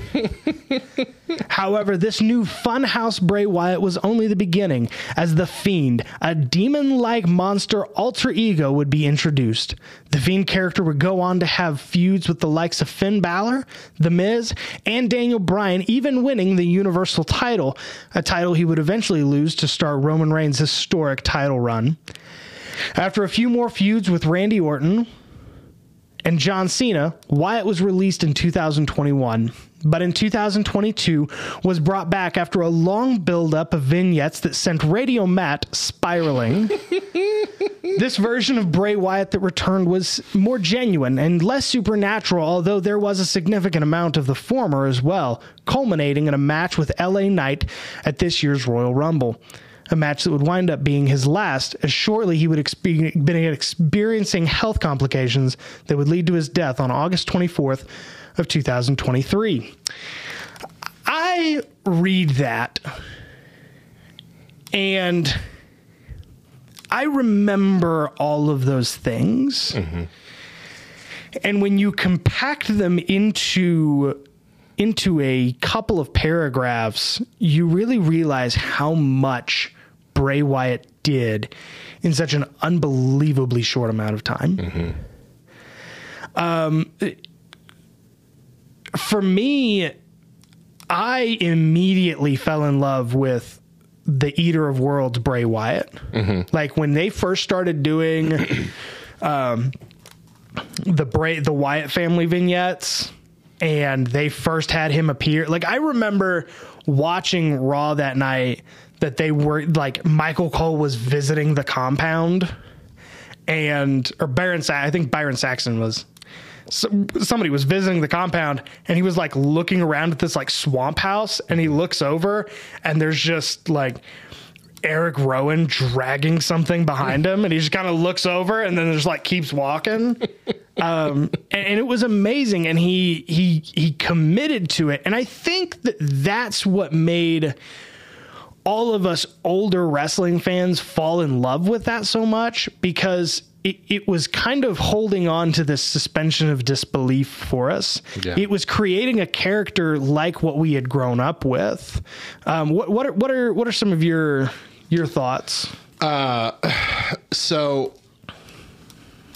[LAUGHS] However, this new Funhouse Bray Wyatt was only the beginning, as The Fiend, a demon like monster alter ego, would be introduced. The Fiend character would go on to have feuds with the likes of Finn Balor, The Miz, and Daniel Bryan, even winning the Universal title, a title he would eventually lose to start Roman Reigns' historic title run. After a few more feuds with Randy Orton, and John Cena, Wyatt was released in 2021, but in 2022 was brought back after a long buildup of vignettes that sent Radio Matt spiraling. [LAUGHS] this version of Bray Wyatt that returned was more genuine and less supernatural, although there was a significant amount of the former as well, culminating in a match with LA Knight at this year's Royal Rumble a match that would wind up being his last, as shortly he would been experiencing health complications that would lead to his death on August 24th of 2023. I read that and I remember all of those things. Mm-hmm. And when you compact them into into a couple of paragraphs, you really realize how much Bray Wyatt did in such an unbelievably short amount of time. Um, for me, I immediately fell in love with the Eater of Worlds, Bray Wyatt. Like when they first started doing um, the Bray, the Wyatt family vignettes and they first had him appear. Like I remember watching Raw that night that they were like Michael Cole was visiting the compound, and or Byron, I think Byron Saxton was. So, somebody was visiting the compound and he was like looking around at this like swamp house and he looks over and there's just like Eric Rowan dragging something behind him, and he just kind of looks over and then just like keeps walking. Um, and, and it was amazing, and he he he committed to it, and I think that that's what made all of us older wrestling fans fall in love with that so much because it, it was kind of holding on to this suspension of disbelief for us. Yeah. It was creating a character like what we had grown up with. Um, what what are, what are what are some of your your thoughts? [SIGHS] So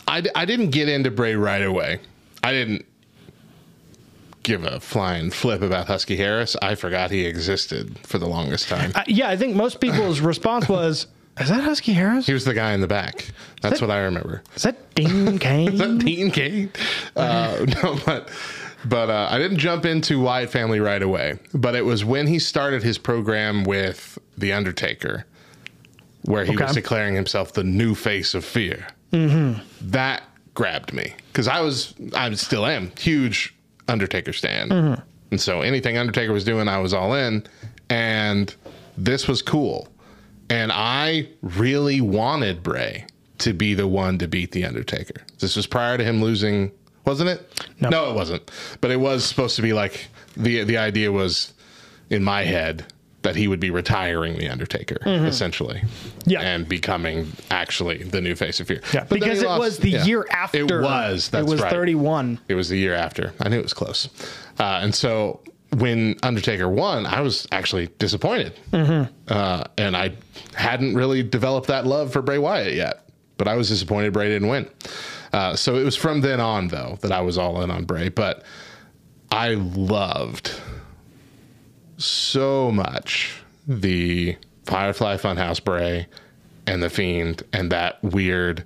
I, I didn't get into Bray right away. I didn't give a flying flip about Husky Harris. I forgot he existed for the longest time. Uh, yeah, I think most people's [LAUGHS] response was, "Is that Husky Harris? He was the guy in the back. That's what I remember. Is that Dean Kane?" [LAUGHS] Is that Dean Kane. Uh, [LAUGHS] no, but but uh, I didn't jump into Wyatt Family right away. But it was when he started his program with the Undertaker, where he was declaring himself the new face of fear. Mm-hmm. That grabbed me because I was I still am huge Undertaker stan, and so anything Undertaker was doing, I was all in. And this was cool, and I really wanted Bray to be the one to beat the Undertaker. This was prior to him losing, wasn't it? No, it wasn't. But it was supposed to be like the the idea was in my head that he would be retiring the Undertaker essentially, Yeah. and becoming actually the new face of fear. Yeah, But because it lost- was the yeah. year after. It was. That's it was right. 31. It was the year after. I knew it was close. Uh, and so when Undertaker won, I was actually disappointed. Uh, and I hadn't really developed that love for Bray Wyatt yet, but I was disappointed Bray didn't win. Uh, so it was from then on, though, that I was all in on Bray. But I loved so much the Firefly Funhouse Bray and the Fiend and that weird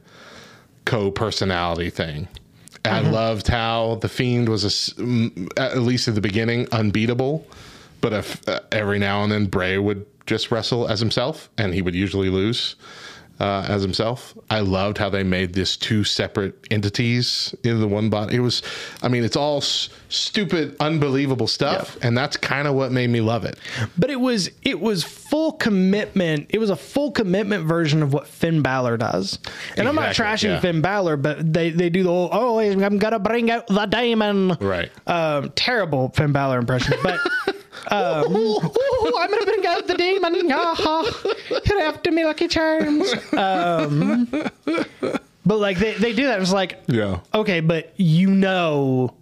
co personality thing. I loved how the Fiend was, a at least at the beginning, unbeatable. But if uh, every now and then Bray would just wrestle as himself, and he would usually lose uh, as himself. I loved how they made this two separate entities in the one body. It was, I mean, it's all s- stupid, unbelievable stuff, and that's kind of what made me love it. But it was it was full commitment. It was a full commitment version of what Finn Balor does. And I'm not trashing yeah. Finn Balor, but they they do the whole oh I'm gonna bring out the demon. Right. Um, terrible Finn Balor impression, but. [LAUGHS] Um, ooh, I'm gonna bring out the demon. [LAUGHS] Ah, Hit after me, Lucky Charms. Um, but like they, they do that. It's like Yeah. okay, but you know,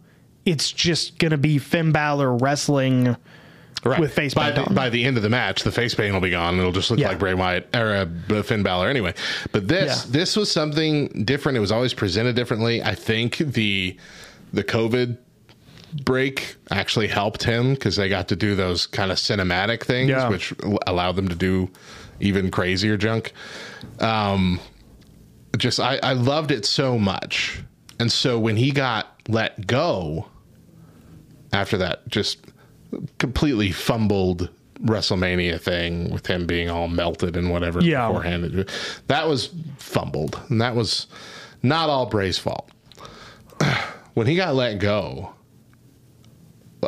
it's just gonna be Finn Balor wrestling Right. with face by paint the, on. by the end of the match, the face paint will be gone. It'll just look Yeah. like Bray Wyatt or uh, Finn Balor anyway. But this Yeah. this was something different. It was always presented differently. I think the the COVID break actually helped him because they got to do those kind of cinematic things, Yeah. which allowed them to do even crazier junk. Um, just I, I loved it so much, and so when he got let go after that, just completely fumbled WrestleMania thing with him being all melted and whatever Yeah. beforehand. That was fumbled, and that was not all Bray's fault. [SIGHS] When he got let go,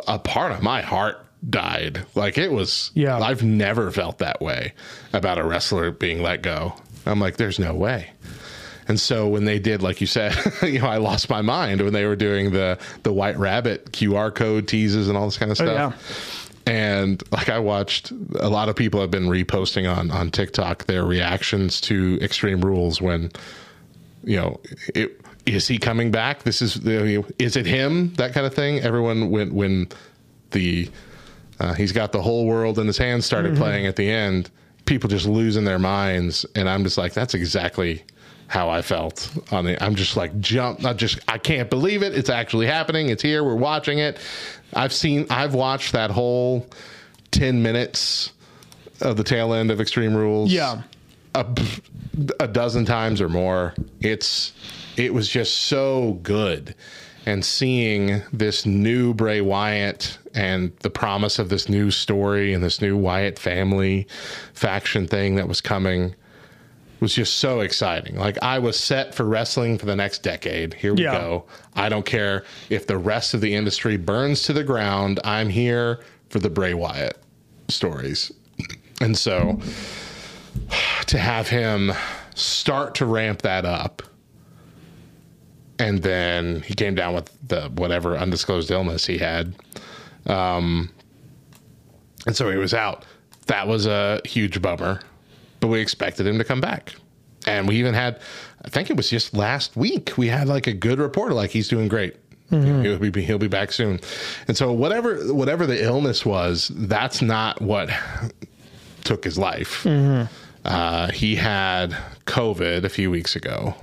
a part of my heart died. Like it was, Yeah. I've never felt that way about a wrestler being let go. I'm like, there's no way. And so when they did, like you said, [LAUGHS] you know, I lost my mind when they were doing the the White Rabbit QR code teases and all this kind of oh, stuff. And like I watched, a lot of people have been reposting on on TikTok their reactions to Extreme Rules when, you know, it is he coming back? This is the is it him? That kind of thing. Everyone went when the uh, he's got the whole world in his hands started playing at the end. People just losing their minds, and I'm just like, that's exactly how I felt on the. I'm just like jump. Not just I can't believe it. It's actually happening. It's here. We're watching it. I've seen. I've watched that whole ten minutes of the tail end of Extreme Rules. Yeah. a, a dozen times or more. It's it was just so good, and seeing this new Bray Wyatt and the promise of this new story and this new Wyatt family faction thing that was coming was just so exciting. Like I was set for wrestling for the next decade. Here we Yeah. go. I don't care if the rest of the industry burns to the ground. I'm here for the Bray Wyatt stories. And so [SIGHS] to have him start to ramp that up. And then he came down with the whatever undisclosed illness he had. Um, and so he was out. That was a huge bummer, but we expected him to come back. And we even had, I think it was just last week, we had like a good report, like he's doing great. He'll be he'll be back soon, and so whatever whatever the illness was, that's not what took his life. Uh, he had COVID a few weeks ago,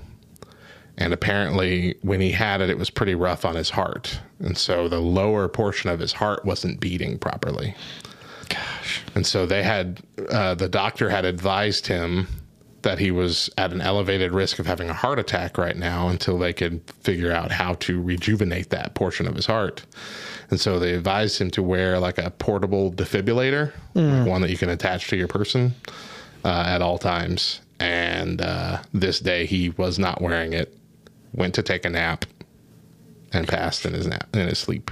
and apparently when he had it, it was pretty rough on his heart, and so the lower portion of his heart wasn't beating properly. Gosh! And so they had uh, the doctor had advised him that he was at an elevated risk of having a heart attack right now until they could figure out how to rejuvenate that portion of his heart. And so they advised him to wear like a portable defibrillator, like one that you can attach to your person uh, at all times. And uh, this day he was not wearing it, went to take a nap, and passed in his nap in his sleep.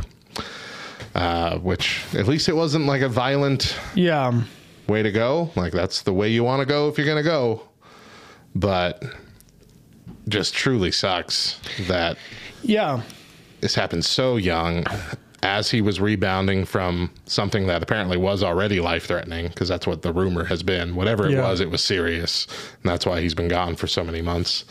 Uh, which at least it wasn't like a violent Yeah. way to go. Like that's the way you want to go if you're going to go. But just truly sucks that Yeah. this happened so young as he was rebounding from something that apparently was already life threatening because that's what the rumor has been. Whatever it Yeah. was, it was serious. And that's why he's been gone for so many months.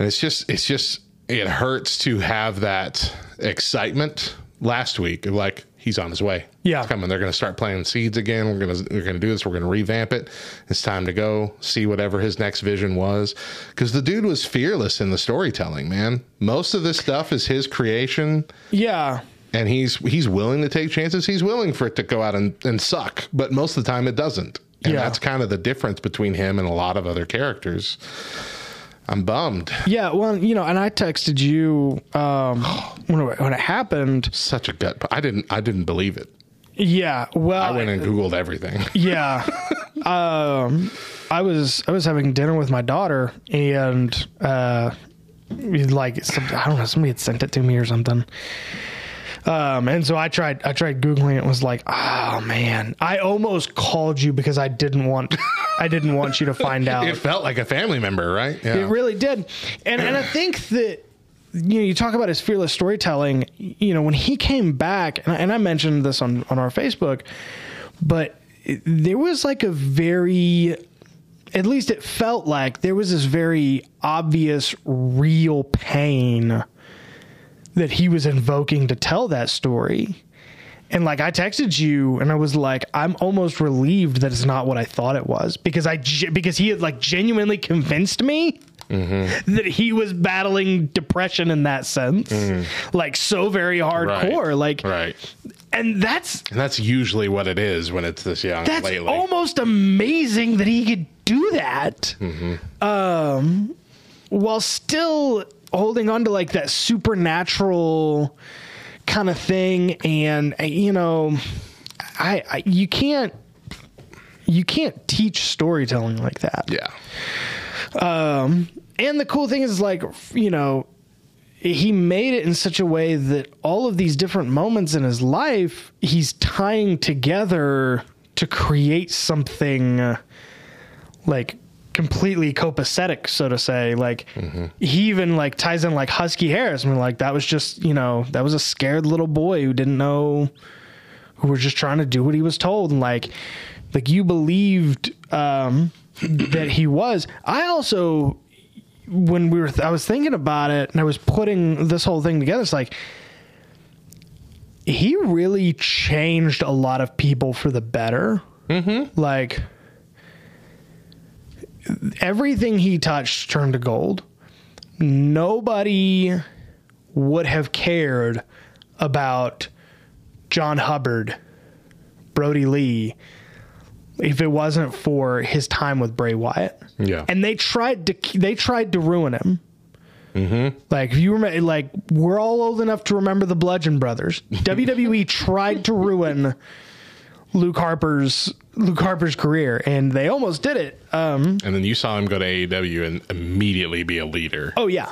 And it's just it's just it hurts to have that excitement last week of like he's on his way. Yeah. It's coming. They're going to start planting seeds again. We're going to we're going to do this. We're going to revamp it. It's time to go see whatever his next vision was cuz the dude was fearless in the storytelling, man. Most of this stuff is his creation Yeah. and he's he's willing to take chances. He's willing for it to go out and, and suck, but most of the time it doesn't. And Yeah. that's kind of the difference between him and a lot of other characters. I'm bummed. Yeah. Well, you know, and I texted you um, [GASPS] when, it, when it happened. Such a gut. I didn't I didn't believe it. Yeah. Well, I went and googled everything. [LAUGHS] Yeah. um, I was I was having dinner with my daughter and uh, like some, I don't know somebody had sent it to me or something. Um, and so I tried I tried googling it and was like, oh man, I almost called you because I didn't want I didn't want you to find [LAUGHS] out. It felt like a family member, right? Yeah. It really did. And and I [CLEARS THROAT] think that you know, you talk about his fearless storytelling, you know, when he came back and I, and I mentioned this on on our Facebook, but it- there was like a very at least it felt like there was this very obvious real pain that he was invoking to tell that story. And like I texted you and I was like I'm almost relieved that it's not what I thought it was because I because he had like genuinely convinced me mm-hmm. that he was battling depression in that sense. Mm-hmm. Like so very hardcore Right. like right. and that's And that's usually what it is when it's this young that's lately. almost amazing that he could do that. Mm-hmm. Um, while still holding on to like that supernatural kind of thing, and you know, I, I you can't you can't teach storytelling like that. yeah. Um and the cool thing is, like, you know, he made it in such a way that all of these different moments in his life, he's tying together to create something like completely copacetic, so to say. Like, he even like ties in like Husky Harris, and we're like, that was just, you know, that was a scared little boy who didn't know, who was just trying to do what he was told, and like, like you believed um, [COUGHS] that he was. I also when we were I was thinking about it and I was putting this whole thing together it's like he really changed a lot of people for the better mm-hmm. like everything he touched turned to gold nobody would have cared about John Hubbard Brodie Lee if it wasn't for his time with Bray Wyatt Yeah. and they tried to they tried to ruin him. Mm-hmm. Like if you remember, like we're all old enough to remember the Bludgeon Brothers. [LAUGHS] WWE tried to ruin Luke Harper's Luke Harper's career, and they almost did it. Um, and then you saw him go to AEW and immediately be a leader. oh yeah,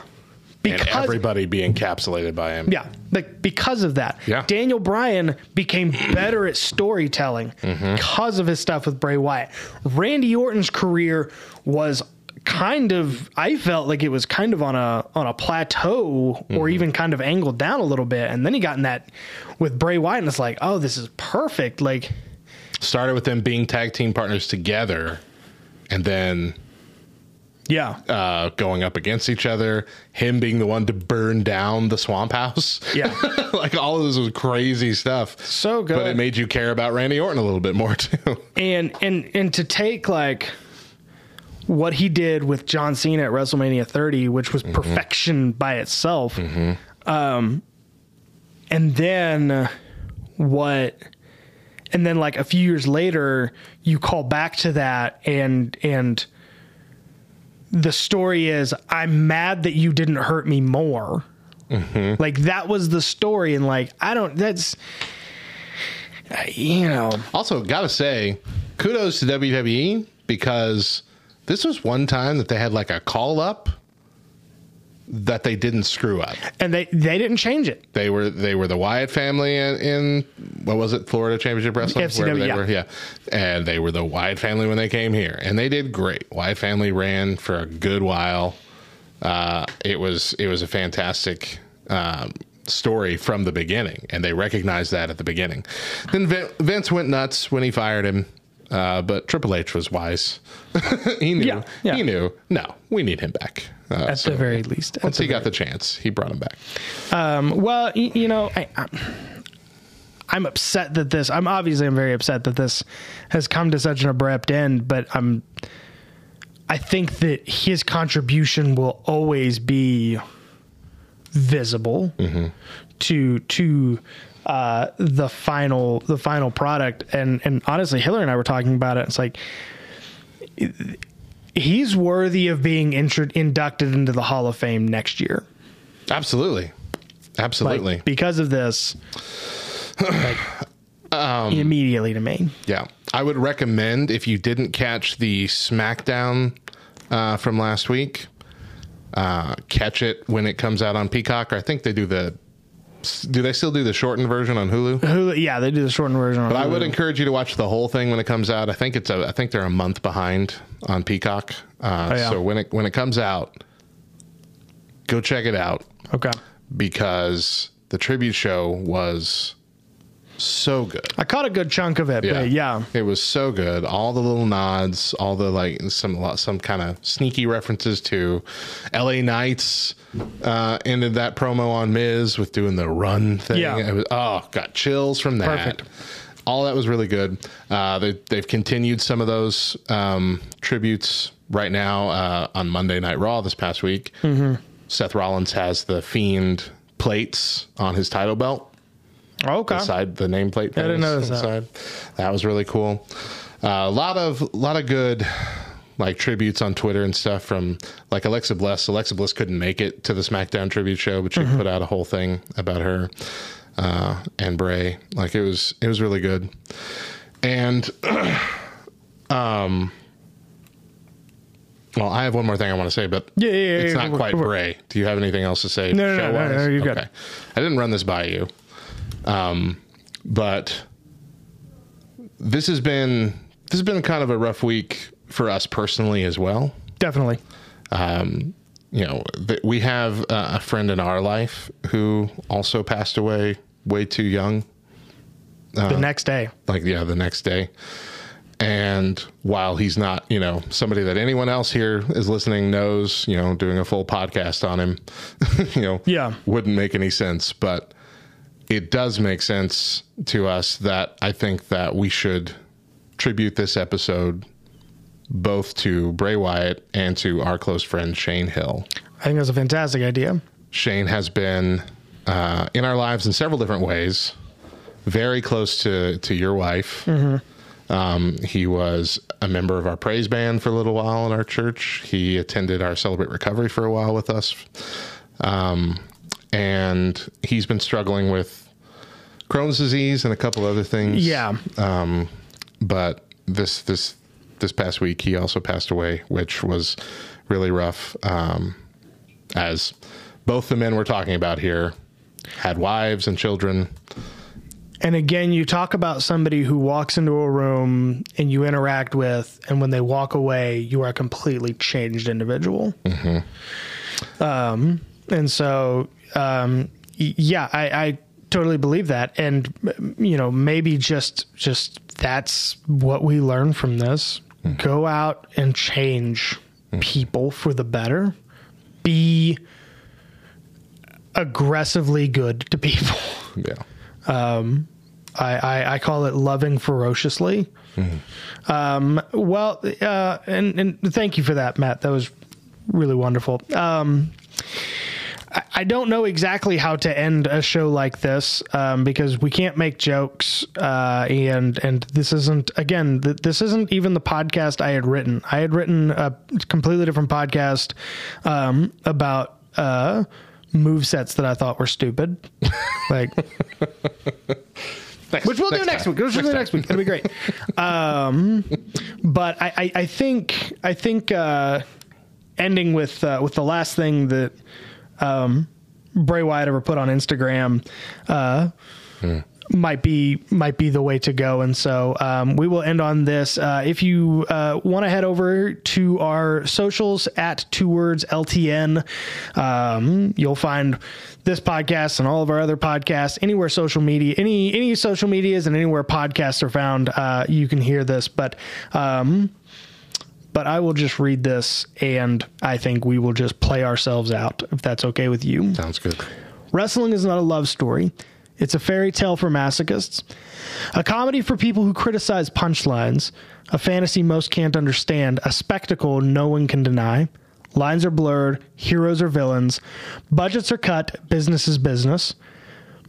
and Because- everybody be encapsulated by him. Yeah, like because of that. Yeah. Daniel Bryan became better at storytelling Mm-hmm. because of his stuff with Bray Wyatt. Randy Orton's career was kind of I felt like it was kind of on a on a plateau Mm-hmm. or even kind of angled down a little bit and then he got in that with Bray Wyatt and it's like, "Oh, this is perfect." Like Started with them being tag team partners together, and then yeah. uh, going up against each other. Him being the one to burn down the swamp house. Yeah. [LAUGHS] like all of this was crazy stuff. So good. But it made you care about Randy Orton a little bit more [LAUGHS] too. and and and to take like what he did with John Cena at WrestleMania 30, which was perfection by itself, um, and then what, and then like a few years later, you call back to that, and and the story is, I'm mad that you didn't hurt me more. Mm-hmm. Like that was the story, and like I don't. That's you know. Also, gotta say, kudos to WWE because this was one time that they had like a call up that they didn't screw up. and they they didn't change it. They were they were the Wyatt family in, in what was it? Florida Championship Wrestling? FCW, Wherever they yeah. were yeah. And they were the Wyatt family when they came here. And they did great. Wyatt family ran for a good while. Uh, it was it was a fantastic um, story from the beginning. And they recognized that at the beginning. Then Vince went nuts when he fired him uh, but Triple H was wise [LAUGHS] he knew Yeah, yeah. he knew no we need him back uh, At so the very least. Once he got the chance he brought him back Well, y- you know, I, I'm, I'm upset that this. I'm obviously I'm very upset that this has come to such an abrupt end. But I'm. I think that his contribution will always be visible to to uh, the final the final product. And and honestly, Hillary and I were talking about it. It's like he's worthy of being intro- inducted into the Hall of Fame next year. absolutely Like, absolutely because of this. like, [SIGHS] immediately to me. Yeah. I would recommend if you didn't catch the SmackDown uh, from last week, uh, catch it when it comes out on Peacock. Or I think they do the. Do they still do the shortened version on Hulu? Hulu, yeah, they do the shortened version. On But I would encourage you to watch the whole thing when it comes out. I think it's a. I think they're a month behind on Peacock. Uh, Oh, yeah. So when it when it comes out, go check it out Okay, because the tribute show was so good. I caught a good chunk of it. Yeah, but yeah. It was so good. All the little nods, all the like some some kind of sneaky references to L.A. Knights. Uh, ended that promo on Miz with doing the run thing. Yeah. It was, oh, got chills from that. Perfect. All that was really good. Uh, they, they've continued some of those um, tributes right now uh, on Monday Night Raw this past week. Mm-hmm. Seth Rollins has the Fiend plates on his title belt Okay, the side the nameplate. I didn't notice that. Side. That was really cool. Uh, a lot of lot of good like tributes on Twitter and stuff from like Alexa Bliss. Alexa Bliss couldn't make it to the SmackDown tribute show, but she Mm-hmm. put out a whole thing about her uh, and Bray. Like it was it was really good. And [CLEARS THROAT] um well, I have one more thing I want to say, but Yeah, yeah, yeah, it's yeah, not quite it. Bray. Do you have anything else to say? No, no, no, no, no, good. Okay. I didn't run this by you. Um, but this has been this has been kind of a rough week for us personally as well. definitely. Um, you know, th- we have uh, a friend in our life who also passed away way too young. the next day. like yeah the next day and while he's not you know somebody that anyone else here is listening knows you know doing a full podcast on him [LAUGHS] you know Yeah. wouldn't make any sense but it does make sense to us that i think that we should tribute this episode both to bray wyatt and to our close friend shane hill I think that's a fantastic idea. Shane has been uh, in our lives in several different ways. Very close to to your wife. Um, he was a member of our praise band for a little while in our church. He attended our Celebrate Recovery for a while with us, um, and he's been struggling with Crohn's disease and a couple other things. Yeah, Um, but this this this past week he also passed away, which was really rough. Um, as both the men we're talking about here had wives and children. And again, you talk about somebody who walks into a room and you interact with, and when they walk away, you are a completely changed individual. Mm-hmm. Um, and so, um, yeah, I, I totally believe that. And you know, maybe just just that's what we learn from this. Go out and change people for the better. Be aggressively good to people. Yeah. [LAUGHS] I, I, I call it loving ferociously. Um, well, uh, and, and thank you for that, Matt. That was really wonderful. Um, I, don't know exactly how to end a show like this um, because we can't make jokes, uh, and and this isn't again. Th- this isn't even the podcast I had written. I had written a completely different podcast um, about uh, move sets that I thought were stupid, [LAUGHS] like which we'll do next time. week. Which we'll do next week. It'll be great. [LAUGHS] um, but I, I, I think I think uh, ending with uh, with the last thing that um, Bray Wyatt ever put on Instagram uh, might be might be the way to go. And so um, we will end on this. Uh, if you uh, want to head over to our socials at two words LTN, um, you'll find this podcast and all of our other podcasts anywhere social media any any social medias and anywhere podcasts are found. Uh, you can hear this, but. Um, but I will just read this, and I think we will just play ourselves out, if that's okay with you. Sounds good. Wrestling is not a love story. It's a fairy tale for masochists, a comedy for people who criticize punchlines, a fantasy most can't understand, a spectacle no one can deny. Lines are blurred, heroes are villains, budgets are cut, business is business,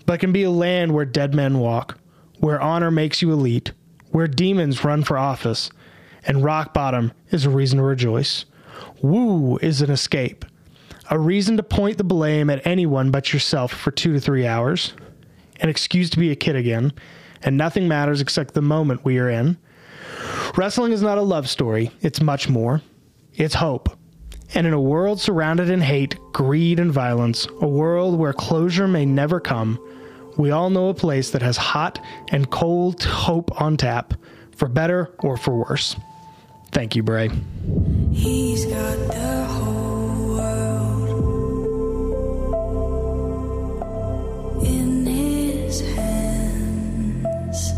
but can be a land where dead men walk, where honor makes you elite, where demons run for office, and rock bottom is a reason to rejoice. Woo is an escape a reason to point the blame at anyone but yourself for two to three hours, an excuse to be a kid again, and nothing matters except the moment we are in. Wrestling is not a love story, it's much more. It's hope. And in a world surrounded in hate, greed, and violence, a world where closure may never come, we all know a place that has hot and cold hope on tap, for better or for worse. Thank you, Bray. He's got the whole world in his hands.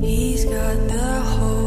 He's got the whole